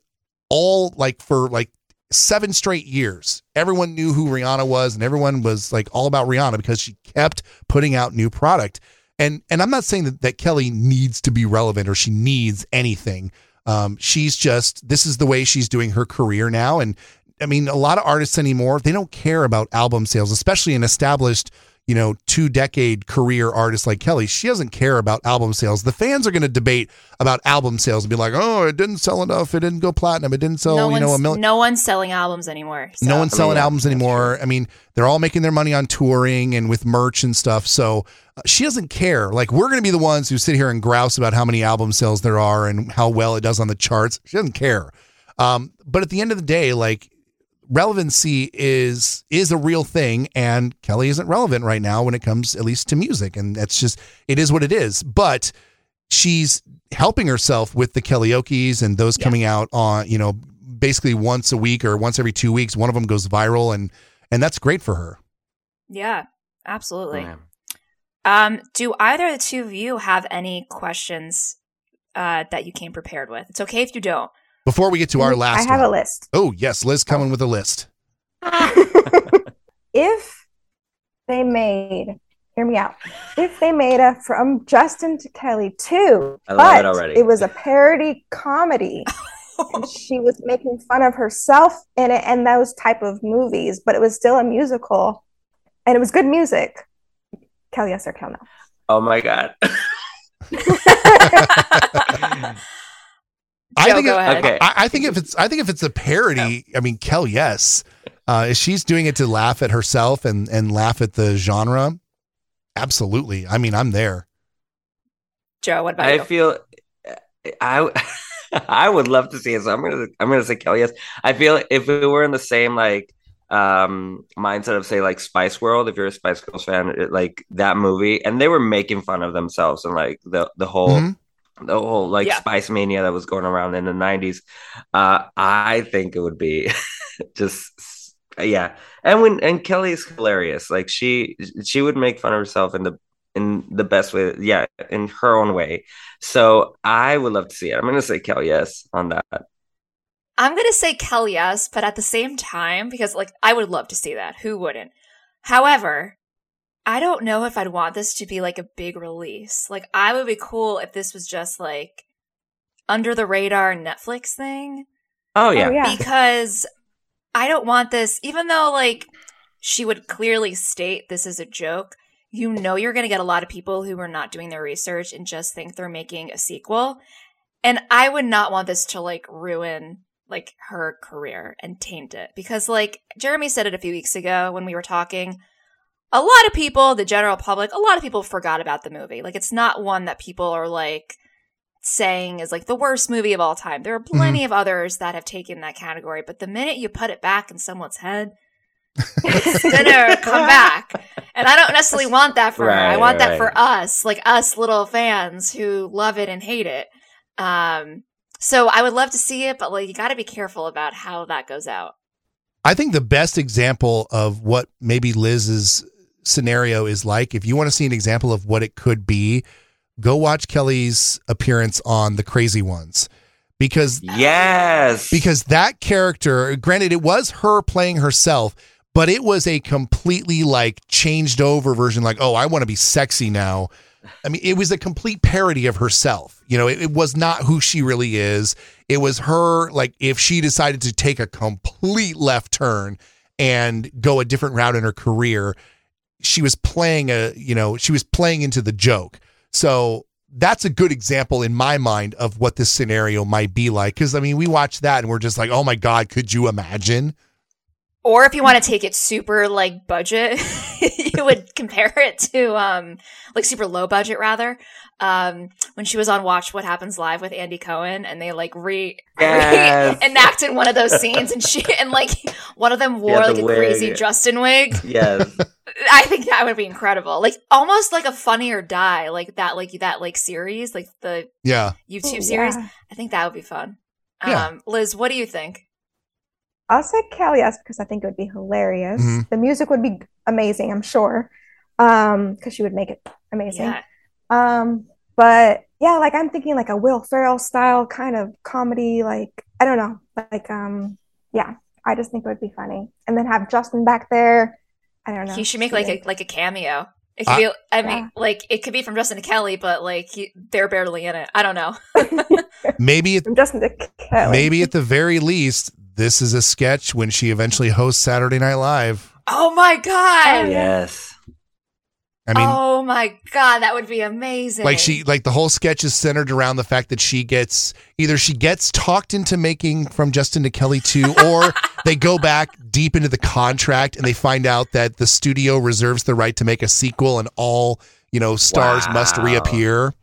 all like for like seven straight years. Everyone knew who Rihanna was and everyone was like all about Rihanna because she kept putting out new product. And and I'm not saying that, that Kelly needs to be relevant or she needs anything. Um, she's just this is the way she's doing her career now. And I mean, a lot of artists anymore, they don't care about album sales, especially an established, you know, two decade career artist like Kelly, she doesn't care about album sales. The fans are going to debate about album sales and be like, "Oh, it didn't sell enough. It didn't go platinum. It didn't sell, no you know, a one's, million. no one's selling albums anymore. no so- one's I selling mean, albums anymore. I mean, they're all making their money on touring and with merch and stuff. So uh, she doesn't care. Like we're going to be the ones who sit here and grouse about how many album sales there are and how well it does on the charts. She doesn't care. Um, but at the end of the day, like relevancy is is a real thing and Kelly isn't relevant right now when it comes at least to music and that's just it is what it is but she's helping herself with the Kellyokies and those Yeah. coming out on you know basically once a week or once every 2 weeks one of them goes viral and and that's great for her Yeah, absolutely. Yeah. Um, do either of the two of you have any questions uh, that you came prepared with? It's okay if you don't. Before we get to our mm, last I have one. a list. oh yes Liz coming with a list if they made, hear me out, if they made a From Justin to Kelly too, I love but it already. it was a parody comedy. and she was making fun of herself in it and those type of movies, but it was still a musical and it was good music. Kelly, yes or Kel, no. Oh my god. I think go it- Okay. I, I think if it's I think if it's a parody, I mean Kel, yes. Uh, she's doing it to laugh at herself and and laugh at the genre, absolutely. I mean, I'm there. Joe, what about I you? feel I I would love to see it. So I'm gonna I'm gonna say Kelly yes. I feel if we were in the same like um mindset of say like Spice World, if you're a Spice Girls fan, it, like that movie, and they were making fun of themselves and like the the whole Mhm. The whole like Yeah. Spice Mania that was going around in the '90s. Uh, I think it would be just yeah. And when and Kelly is hilarious. Like she she would make fun of herself in the in the best way. Yeah, in her own way. So I would love to see it. I'm gonna say Kelly yes on that. I'm gonna say Kel yes, but at the same time, because like I would love to see that. Who wouldn't? However, I don't know if I'd want this to be like a big release. Like I would be cool if this was just like under the radar Netflix thing. Oh, oh yeah. Oh, yeah. Because I don't want this, even though like she would clearly state this is a joke, you know you're gonna get a lot of people who are not doing their research and just think they're making a sequel. And I would not want this to like ruin like her career and taint it because like Jeremy said it a few weeks ago when we were talking a lot of people the general public a lot of people forgot about the movie. Like it's not one that people are like saying is like the worst movie of all time. There are plenty of others that have taken that category but the minute you put it back in someone's head it's gonna come back. And i don't necessarily want that for her. I Right, want that for us like us little fans who love it and hate it. Um so I would love to see it, but like you got to be careful about how that goes out. I think the best example of what maybe Liz's scenario is like, if you want to see an example of what it could be, go watch Kelly's appearance on The Crazy Ones. Because Yes. because that character, granted, it was her playing herself, but it was a completely like changed over version. Like, oh, I want to be sexy now. I mean, it was a complete parody of herself. You know, it, it was not who she really is. It was her, like, if she decided to take a complete left turn and go a different route in her career, she was playing a, you know, she was playing into the joke. So that's a good example in my mind of what this scenario might be like. Cause I mean, we watch that and we're just like, oh my God, could you imagine? Or if you want to take it super like budget, you would compare it to um like super low budget rather. Um when she was on Watch What Happens Live with Andy Cohen and they like re, Yes. enacted one of those scenes and she and like one of them wore Yeah, the like a wig. crazy Justin wig. yes. I think that would be incredible. Like almost like a Funny or Die, like that like that like series, like the Yeah. YouTube Ooh, series. yeah. I think that would be fun. Yeah. Um Liz, what do you think? I'll say Kel yes because I think it would be hilarious. Mhm. The music would be amazing, I'm sure. Um, because she would make it amazing. Yeah. Um, but yeah, like I'm thinking like a Will Ferrell style kind of comedy, like I don't know, like um, yeah, I just think it would be funny, and then have Justin back there. I don't know. He should make like a like a cameo. It could I- be. I mean, Yeah. like it could be from Justin to Kelly, but like he, they're barely in it. I don't know. Maybe it, from Justin to Kelly. maybe at the very least, this is a sketch when she eventually hosts Saturday Night Live. Oh my god! Oh. Yes. I mean, oh my god, that would be amazing. like she like the whole sketch is centered around the fact that she gets either she gets talked into making from Justin to Kelly 2 or they go back deep into the contract and they find out that the studio reserves the right to make a sequel and all, you know, stars must reappear.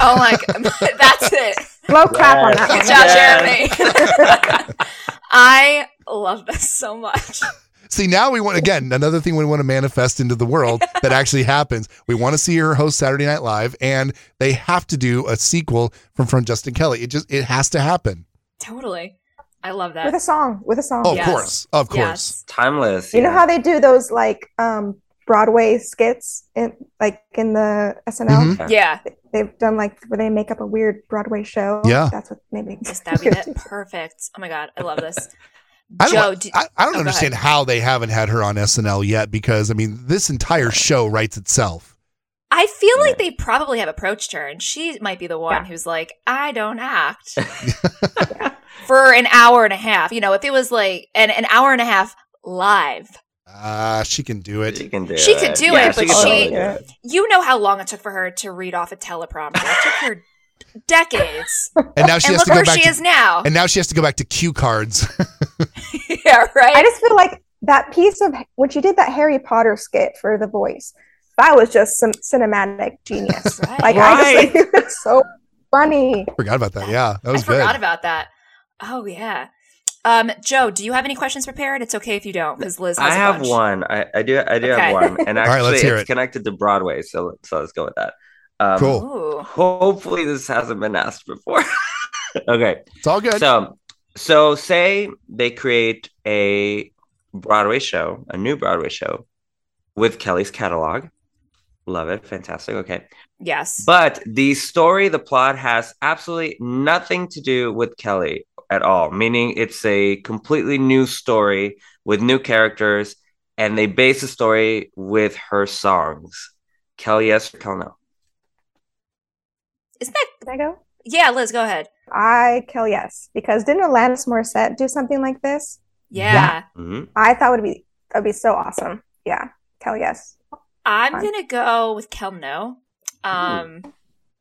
Oh my god, that's it. Slow clap on that Good job, Yeah. Jeremy. I love this so much. See, now we want again another thing we want to manifest into the world that actually happens. We want to see her host Saturday Night Live, and they have to do a sequel from from Justin Kelly. It just it has to happen. Totally. I love that. With a song. With a song. Oh, Yes. of course, of course. Yes. Timeless. You know how they do those like um Broadway skits in like in the SNL? Mhm. Yeah. They've done like where they make up a weird Broadway show. Yeah. That's what maybe Just that would be that perfect. Oh my god, I love this. I don't, Joe, do, I, I don't oh, understand how they haven't had her on SNL yet because I mean this entire show writes itself. I feel Yeah. like they probably have approached her, and she might be the one Yeah. who's like, "I don't act for an hour and a half." You know, if it was like an an hour and a half live, Ah, she can do it. She can do it. She it. could do Yeah, it, but can she totally you know how long it took for her to read off a teleprompter. It took her decades, And now she and has look to go back she to, is now. and now she has to go back to cue cards. yeah, right. I just feel like that piece of when she did that Harry Potter skit for The Voice, that was just some cinematic genius. Right. Like I just think it was so funny. I Forgot about that. Yeah, that was I good. forgot about that. Oh yeah. Um, Joe, do you have any questions prepared? It's okay if you don't, because Liz has I a have bunch. one. I, I do. I do Okay. have one, and actually, right, it's it. connected to Broadway. So, so let's go with that. Um, Cool. Ooh. Hopefully, this hasn't been asked before. okay. It's all good. So, so say they create a Broadway show, a new Broadway show with Kelly's catalog. Love it. Fantastic. Okay. Yes. But the story, the plot has absolutely nothing to do with Kelly at all, meaning it's a completely new story with new characters, and they base the story with her songs. Kel yes or Kelly, no? Isn't that? Can I go? Yeah, Liz, go ahead. I Kel yes because didn't Alanis Morissette do something like this? Yeah. hmm I thought would be that'd be so awesome. Yeah, Kel yes. I'm Fine. gonna go with Kel no. Um,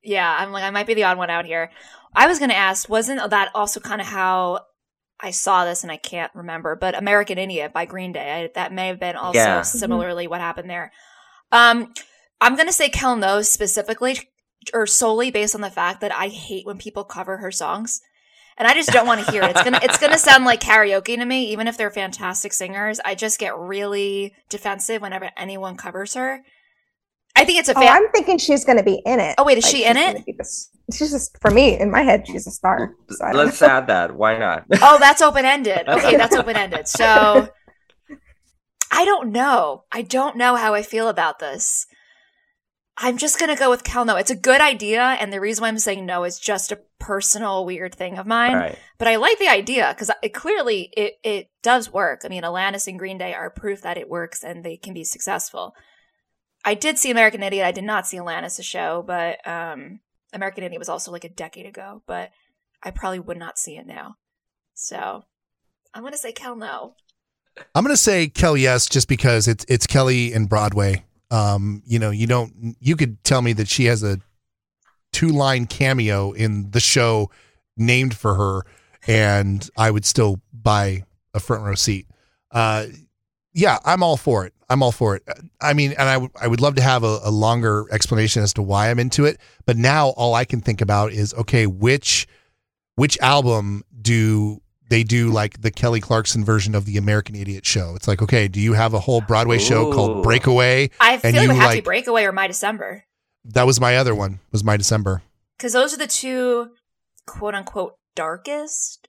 yeah, I'm like I might be the odd one out here. I was gonna ask, wasn't that also kind of how I saw this, and I can't remember, but American Idiot by Green Day. I, that may have been also Yeah. similarly what happened there. Um, I'm gonna say Kel no specifically, or solely based on the fact that I hate when people cover her songs. And I just don't want to hear it. It's gonna it's gonna sound like karaoke to me, even if they're fantastic singers. I just get really defensive whenever anyone covers her. I think it's a. Oh, I'm thinking she's going to be in it. Oh, wait, is Like, she in it? gonna be this- she's just for me in my head. She's a star. So Let's know. add that. Why not? oh, that's open ended. Okay, that's open ended. So I don't know. I don't know how I feel about this. I'm just gonna go with Kel no. It's a good idea, and the reason why I'm saying no is just a personal weird thing of mine. All right. But I like the idea because it clearly it it does work. I mean, Alanis and Green Day are proof that it works and they can be successful. I did see American Idiot. I did not see Alanis show, but um, American Idiot was also like a decade ago. But I probably would not see it now. So I'm gonna say Kel no. I'm gonna say Kelly yes, just because it's it's Kelly and Broadway. Um, you know, you don't you could tell me that she has a two line cameo in the show named for her, and I would still buy a front row seat. Uh, yeah, I'm all for it. I'm all for it. I mean, and I would I would love to have a, a longer explanation as to why I'm into it. But now all I can think about is okay, which which album do they do like the Kelly Clarkson version of the American Idiot show? It's like, okay, do you have a whole Broadway show called Breakaway? I feel And like it would you, have to be like- Breakaway or My December That was my other one. Was my December. because those are the two quote unquote darkest,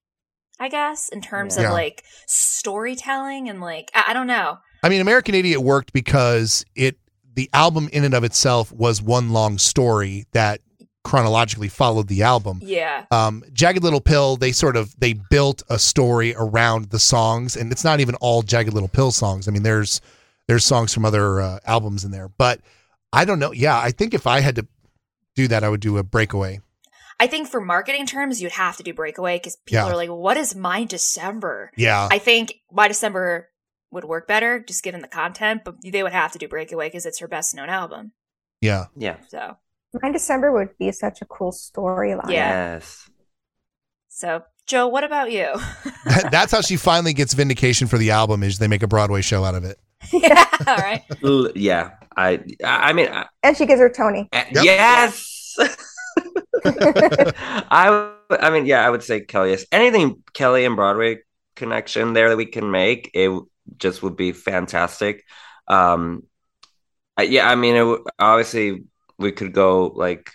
I guess, in terms Yeah. of like storytelling and like I, I don't know. I mean, American Idiot worked because it the album in and of itself was one long story that chronologically followed the album. Yeah. Um, Jagged Little Pill, they sort of they built a story around the songs, and it's not even all Jagged Little Pill songs. I mean, there's there's songs from other uh, albums in there, but I don't know. Yeah, I think if I had to do that, I would do a breakaway. I think for marketing terms, you'd have to do Breakaway because people Yeah. are like, "What is My December?" Yeah, I think My December would work better, just given the content. But they would have to do Breakaway because it's her best known album. Yeah. Yeah. So My December would be such a cool storyline. Yeah. Yes. so Joe, what about you? That's how she finally gets vindication for the album is they make a Broadway show out of it. yeah, all right. L- yeah. I. I I mean. I, And she gives her Tony. Yep. Yes. I. I mean, yeah. I would say Kelly. Yes. Anything Kelly and Broadway connection there that we can make, it just would be fantastic. Um. Yeah. I mean, it, obviously we could go like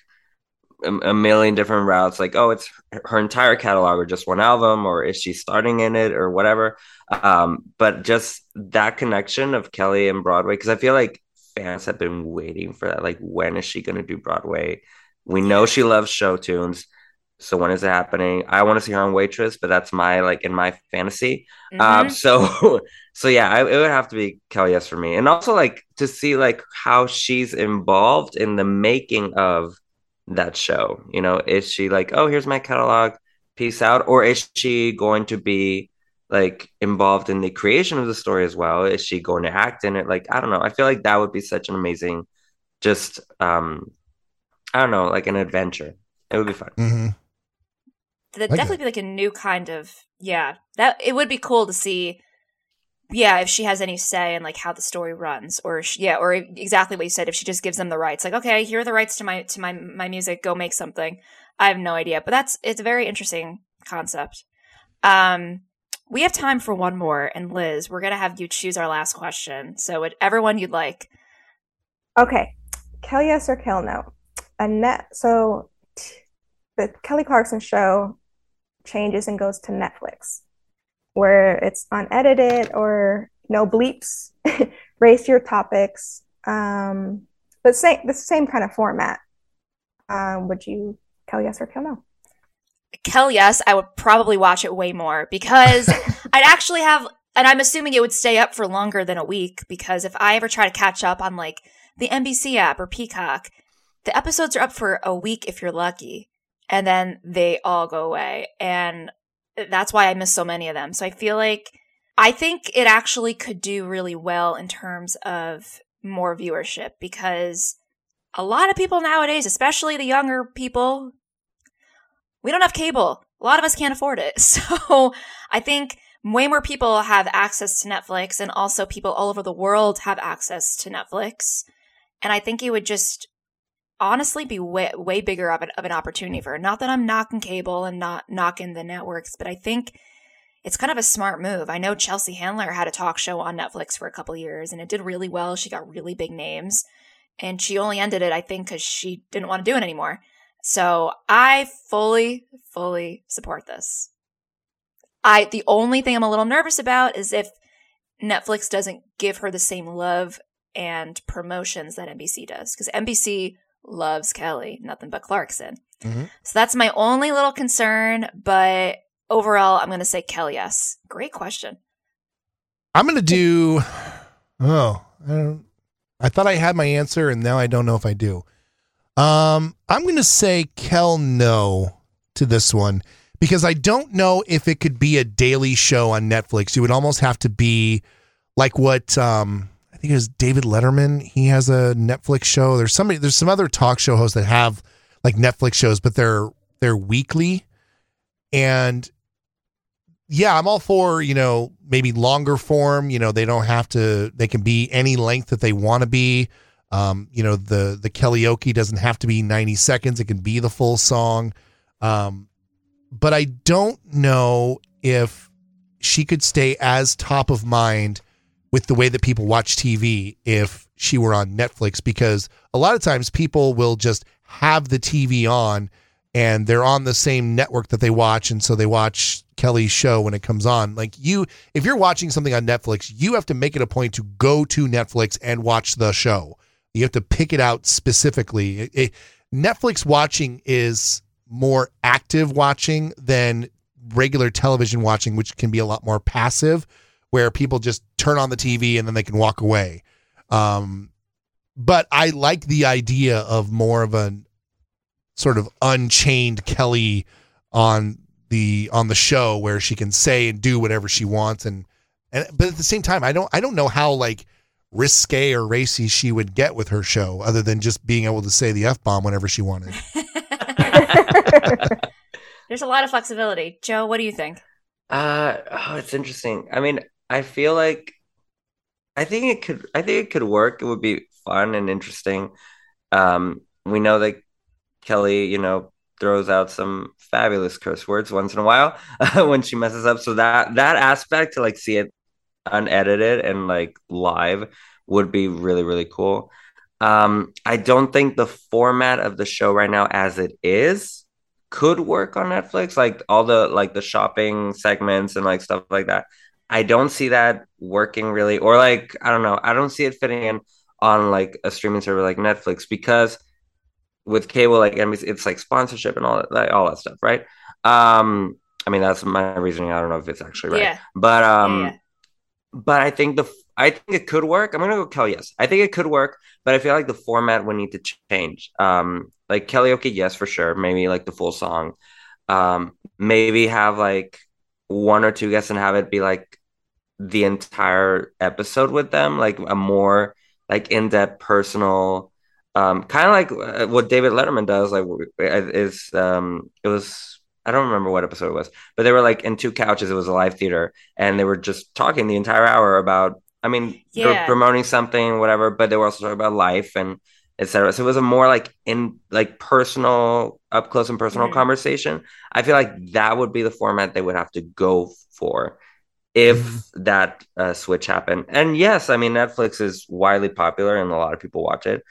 a, a million different routes. Like, oh, it's her- her entire catalog or just one album, or is she starting in it or whatever. Um. But just that connection of Kelly and Broadway, because I feel like fans have been waiting for that. Like, when is she going to do Broadway? We know she loves show tunes. So when is it happening? I want to see her on Waitress, but that's my like in my fantasy. Um, Mhm. so so yeah, I, it would have to be Kelly Yes for me, and also like to see like how she's involved in the making of that show. You know, is she like, oh, here's my catalog, peace out, or is she going to be like involved in the creation of the story as well? Is she going to act in it? Like, I don't know. I feel like that would be such an amazing, just um, I don't know, like an adventure. It would be fun. hmm That'd Okay. definitely be like a new kind of yeah. That it would be cool to see. Yeah, if she has any say in like how the story runs, or sh yeah, or exactly what you said. If she just gives them the rights, like okay, here are the rights to my to my my music, go make something. I have no idea, but that's it's a very interesting concept. Um, we have time for one more, and Liz, we're gonna have you choose our last question. So, whatever one you'd like. Okay. Kelly yes or Kel no. A net so t- the Kelly Clarkson show changes and goes to Netflix, where it's unedited or no bleeps, race your topics, um, but same the same kind of format. Um, would you Kel yes or Kel no? Kel, yes, I would probably watch it way more because I'd actually have, and I'm assuming it would stay up for longer than a week because if I ever try to catch up on like the NBC app or Peacock, the episodes are up for a week if you're lucky, and then they all go away. And that's why I miss so many of them. So I feel like I think it actually could do really well in terms of more viewership because a lot of people nowadays, especially the younger people, we don't have cable. A lot of us can't afford it. So I think way more people have access to Netflix and also people all over the world have access to Netflix. And I think it would just honestly be way, way bigger of an, of an opportunity for her. Not that I'm knocking cable and not knocking the networks, but I think it's kind of a smart move. I know Chelsea Handler had a talk show on Netflix for a couple years and it did really well. She got really big names and she only ended it, I think, because she didn't want to do it anymore. So I fully, fully support this. I the only thing I'm a little nervous about is if Netflix doesn't give her the same love and promotions that NBC does, because NBC loves Kelly, nothing but Clarkson. Mhm. So that's my only little concern. But overall, I'm going to say Kelly. Yes, great question. I'm gonna do. Oh, I don't. I thought I had my answer, and now I don't know if I do. Um, I'm gonna say Kel no to this one because I don't know if it could be a daily show on Netflix. You would almost have to be like what um I think it was David Letterman. He has a Netflix show. There's somebody. There's some other talk show hosts that have like Netflix shows, but they're they're weekly, and yeah, I'm all for, you know, maybe longer form, you know, they don't have to they can be any length that they want to be. Um, you know, the the karaoke doesn't have to be 90 seconds, it can be the full song. Um, but I don't know if she could stay as top of mind with the way that people watch TV if she were on Netflix because a lot of times people will just have the TV on and they're on the same network that they watch and so they watch Kelly's show when it comes on. Like you if you're watching something on Netflix, you have to make it a point to go to Netflix and watch the show. You have to pick it out specifically. It- it- Netflix watching is more active watching than regular television watching, which can be a lot more passive, where people just turn on the TV and then they can walk away. Um, but I like the idea of more of a sort of unchained Kelly on the on the show where she can say and do whatever she wants and And but at the same time, I don't I don't know how like risque or racy she would get with her show, other than just being able to say the f bomb whenever she wanted. There's a lot of flexibility. Joe, what do you think? Uh, oh, it's interesting. I mean, I feel like I think it could. I think it could work. It would be fun and interesting. Um, we know that Kelly, you know, throws out some fabulous curse words once in a while when she messes up. So that that aspect to like see it unedited and like live would be really really cool. Um, I don't think the format of the show right now, as it is, could work on Netflix. Like all the like the shopping segments and like stuff like that. I don't see that working really, or like I don't know. I don't see it fitting in on like a streaming server like Netflix because with cable like NBC, it's like sponsorship and all that, like, all that stuff, right? Um, I mean that's my reasoning. I don't know if it's actually right, Yeah. but um, Yeah, yeah. but I think the I think it could work. I'm gonna go Kelly. Yes, I think it could work, but I feel like the format would need to change. Um, like karaoke, yes, for sure. Maybe like the full song. Um, maybe have like one or two guests and have it be like the entire episode with them, like a more like in depth personal. Um, kind of like uh, what David Letterman does. Like is um, it was I don't remember what episode it was, but they were like in two couches. It was a live theater, and they were just talking the entire hour about. I mean, Yeah. promoting something, whatever, but they were also talking about life and etc. So it was a more like in like personal, up close and personal Mhm. conversation. I feel like that would be the format they would have to go for if Mhm. that uh, switch happened. And yes, I mean Netflix is widely popular and a lot of people watch it.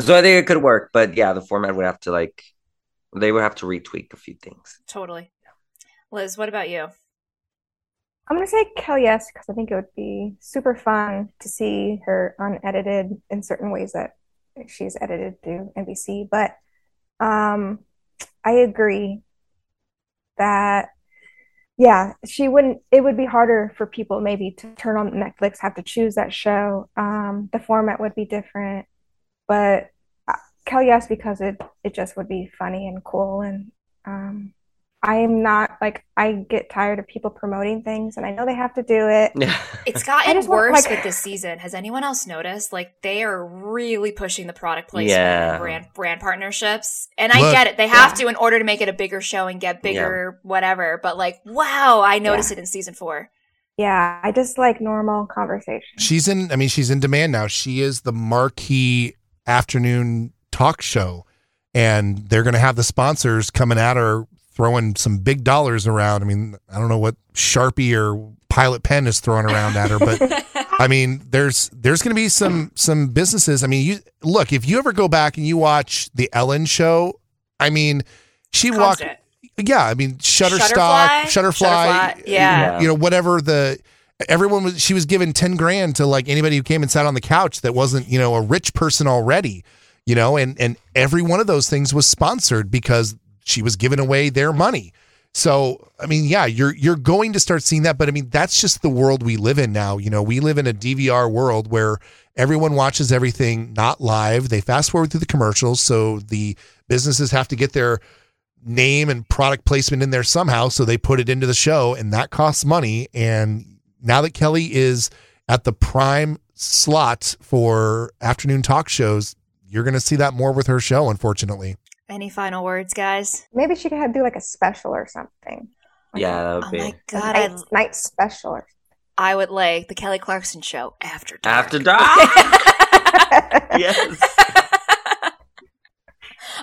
So I think it could work, but yeah, the format would have to like they would have to retweak a few things. Totally. Liz, what about you? I'm gonna say Kel yes because I think it would be super fun to see her unedited in certain ways that she's edited through NBC. But um, I agree that yeah, she wouldn't. It would be harder for people maybe to turn on Netflix, have to choose that show. Um, the format would be different, but uh, Kel yes because it it just would be funny and cool and um. I am not like I get tired of people promoting things and I know they have to do it. It's gotten just want, worse like- with this season. Has anyone else noticed? Like they are really pushing the product placement Yeah. and brand brand partnerships. And I Look- get it. They have Yeah. to in order to make it a bigger show and get bigger whatever. But like, wow, I noticed it in season four. Yeah, I just like normal conversation. She's in. I mean, she's in demand now. She is the marquee afternoon talk show, and they're going to have the sponsors coming at her, throwing some big dollars around. I mean, I don't know what Sharpie or Pilot Pen is throwing around at her, but I mean, there's there's going to be some some businesses. I mean, you look if you ever go back and you watch the Ellen show. I mean, she walked. Yeah, I mean, Shutterfly? Shutterstock, Shutterfly, Shutterfly, yeah. you know, whatever the everyone was. She was given ten grand to like anybody who came and sat on the couch that wasn't you know a rich person already, you know, and and every one of those things was sponsored because she was giving away their money. So I mean, yeah, you're you're going to start seeing that, but I mean, that's just the world we live in now. You know, we live in a DVR world where everyone watches everything not live. They fast forward through the commercials, so the businesses have to get their name and product placement in there somehow. So they put it into the show, and that costs money. And now that Kelly is at the prime slot for afternoon talk shows, you're going to see that more with her show, unfortunately. Any final words, guys? Maybe she could have, do like a special or something. Yeah, that Oh would be my a god, I, night, night special. Or I would like the Kelly Clarkson show after dark. after dark. yes.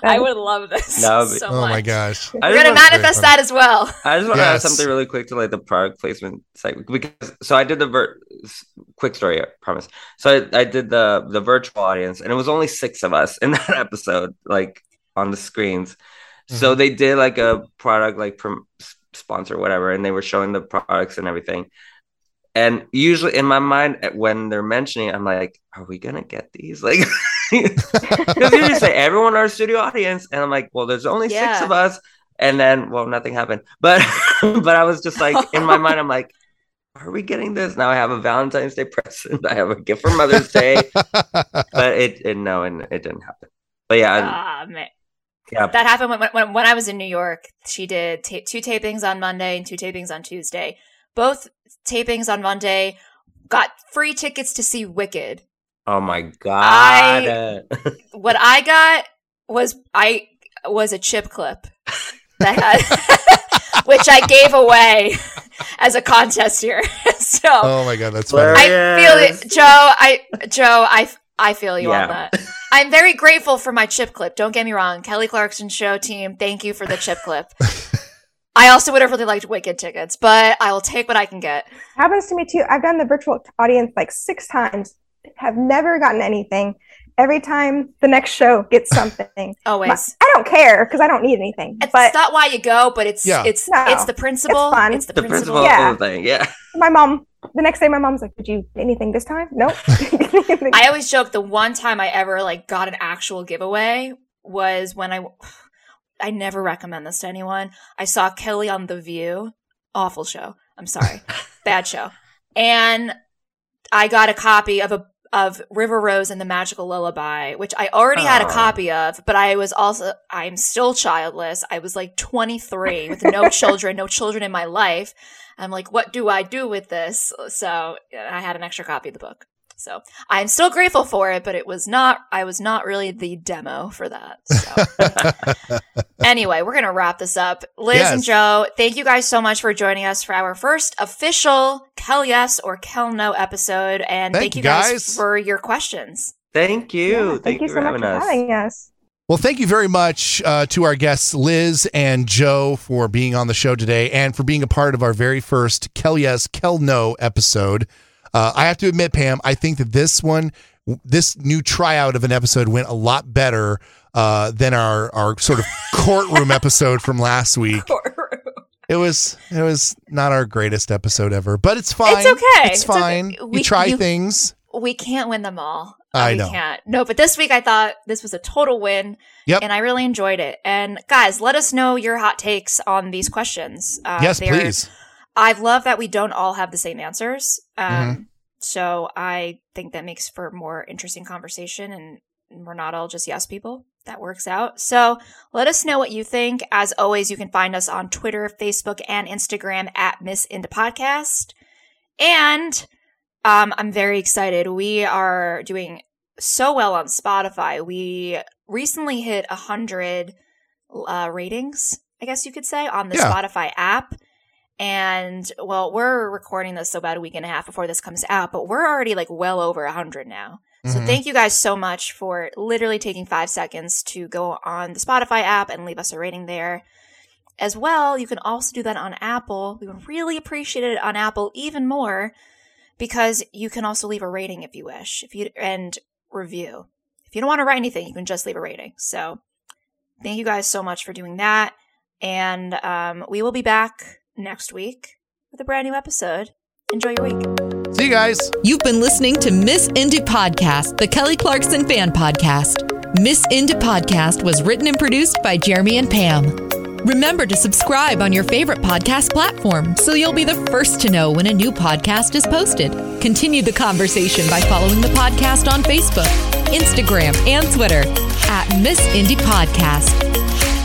I would love this That would be- so oh much. my gosh. I We're gonna manifest that as well. I just want to add something really quick to like the product placement segment because so I did the ver- quick story, I promise. So I, I did the the virtual audience, and it was only six of us in that episode, like on the screens. So they did like a product like prom- sponsor whatever, and they were showing the products and everything. And usually in my mind, eh, when they're mentioning, it, I'm like, "Are we gonna get these?" Like, because you just say everyone in our studio audience, and I'm like, "Well, there's only six of us." And then, well, nothing happened. But, but I was just like, in my mind, I'm like, "Are we getting this?" Now I have a Valentine's Day present. I have a gift for Mother's Day, but it, it no, and it didn't happen. But yeah, I- Ah, man. Yeah, That happened when, when when I was in New York. She did ta- two tapings on Monday and two tapings on Tuesday. both tapings on Monday. Got free tickets to see Wicked. Oh my god! I- What I got was I was a chip clip that had, which I gave away as a contest here. so Oh my god, that's funny. I feel it, Joe. I Joe. I I feel you Yeah. on that. I'm very grateful for my chip clip. Don't get me wrong, Kelly Clarkson show team. Thank you for the chip clip. I also would have really liked Wicked tickets, but I will take what I can get. Happens to me too. I've done the virtual audience like six times, have never gotten anything. Every time the next show gets something. Always. I don't care because I don't need anything. It's but not why you go, but it's Yeah. it's No, it's the principle. it's fun. It's the, the principle. principal Yeah. of the thing, yeah. my mom, the next day, my mom's like, "Did you get anything this time?" Nope. I always joke the one time I ever like got an actual giveaway was when I I never recommend this to anyone. I saw Kelly on The View. Awful show. I'm sorry. Bad show. And I got a copy of a of River Rose and the Magical Lullaby, which I already had a Oh. copy of, but I was also I'm still childless. I was like 23 with no children, no children in my life. I'm like, what do I do with this? So I had an extra copy of the book. So I'm still grateful for it, but it was not, I was not really the demo for that. So anyway, we're going to wrap this up. Liz Yes. and Joe, thank you guys so much for joining us for our first official Kel Yes or Kel No episode. And Thank thank, you, you guys, guys. for your questions. Thank you. Yeah, thank, you so for much having for us. having us. Well, thank you very much uh, to our guests, Liz and Joe, for being on the show today and for being a part of our very first Kel Yes, Kel No episode. Uh, I have to admit, Pam, I think that this one, this new tryout of an episode went a lot better uh, than our, our sort of courtroom episode from last week. It was it was not our greatest episode ever, but it's fine. It's okay. It's It's okay. fine. We- you try you- things. we can't win them all. I we know. can't. No, but this week I thought this was a total win. Yep. And I really enjoyed it. And guys, let us know your hot takes on these questions. Uh, yes, please. I love that we don't all have the same answers. Um, Mm-hmm. So I think that makes for more interesting conversation and we're not all just yes people. That works out. So let us know what you think. As always, you can find us on Twitter, Facebook, and Instagram at Miss Indie Podcast. And um, I'm very excited. We are doing so well on Spotify. We recently hit a hundred uh, ratings, I guess you could say, on the Yeah. Spotify app. And well, we're recording this so about a week and a half before this comes out, but we're already like well over a hundred now. So Mhm. thank you guys so much for literally taking five seconds to go on the Spotify app and leave us a rating there. As well, you can also do that on Apple. We would really appreciate it on Apple even more because you can also leave a rating if you wish. If you and review. If you don't want to write anything, you can just leave a rating. So thank you guys so much for doing that. And um, we will be back next week with a brand new episode. Enjoy your week. See you guys. You've been listening to Miss Indie Podcast, the Kelly Clarkson fan podcast. Miss Indie Podcast was written and produced by Jeremy and Pam. Remember to subscribe on your favorite podcast platform so you'll be the first to know when a new podcast is posted. Continue the conversation by following the podcast on Facebook, Instagram, and Twitter at Miss Indie Podcast.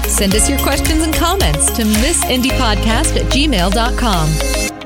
Send us your questions and comments to missindiepodcast at gmail.com.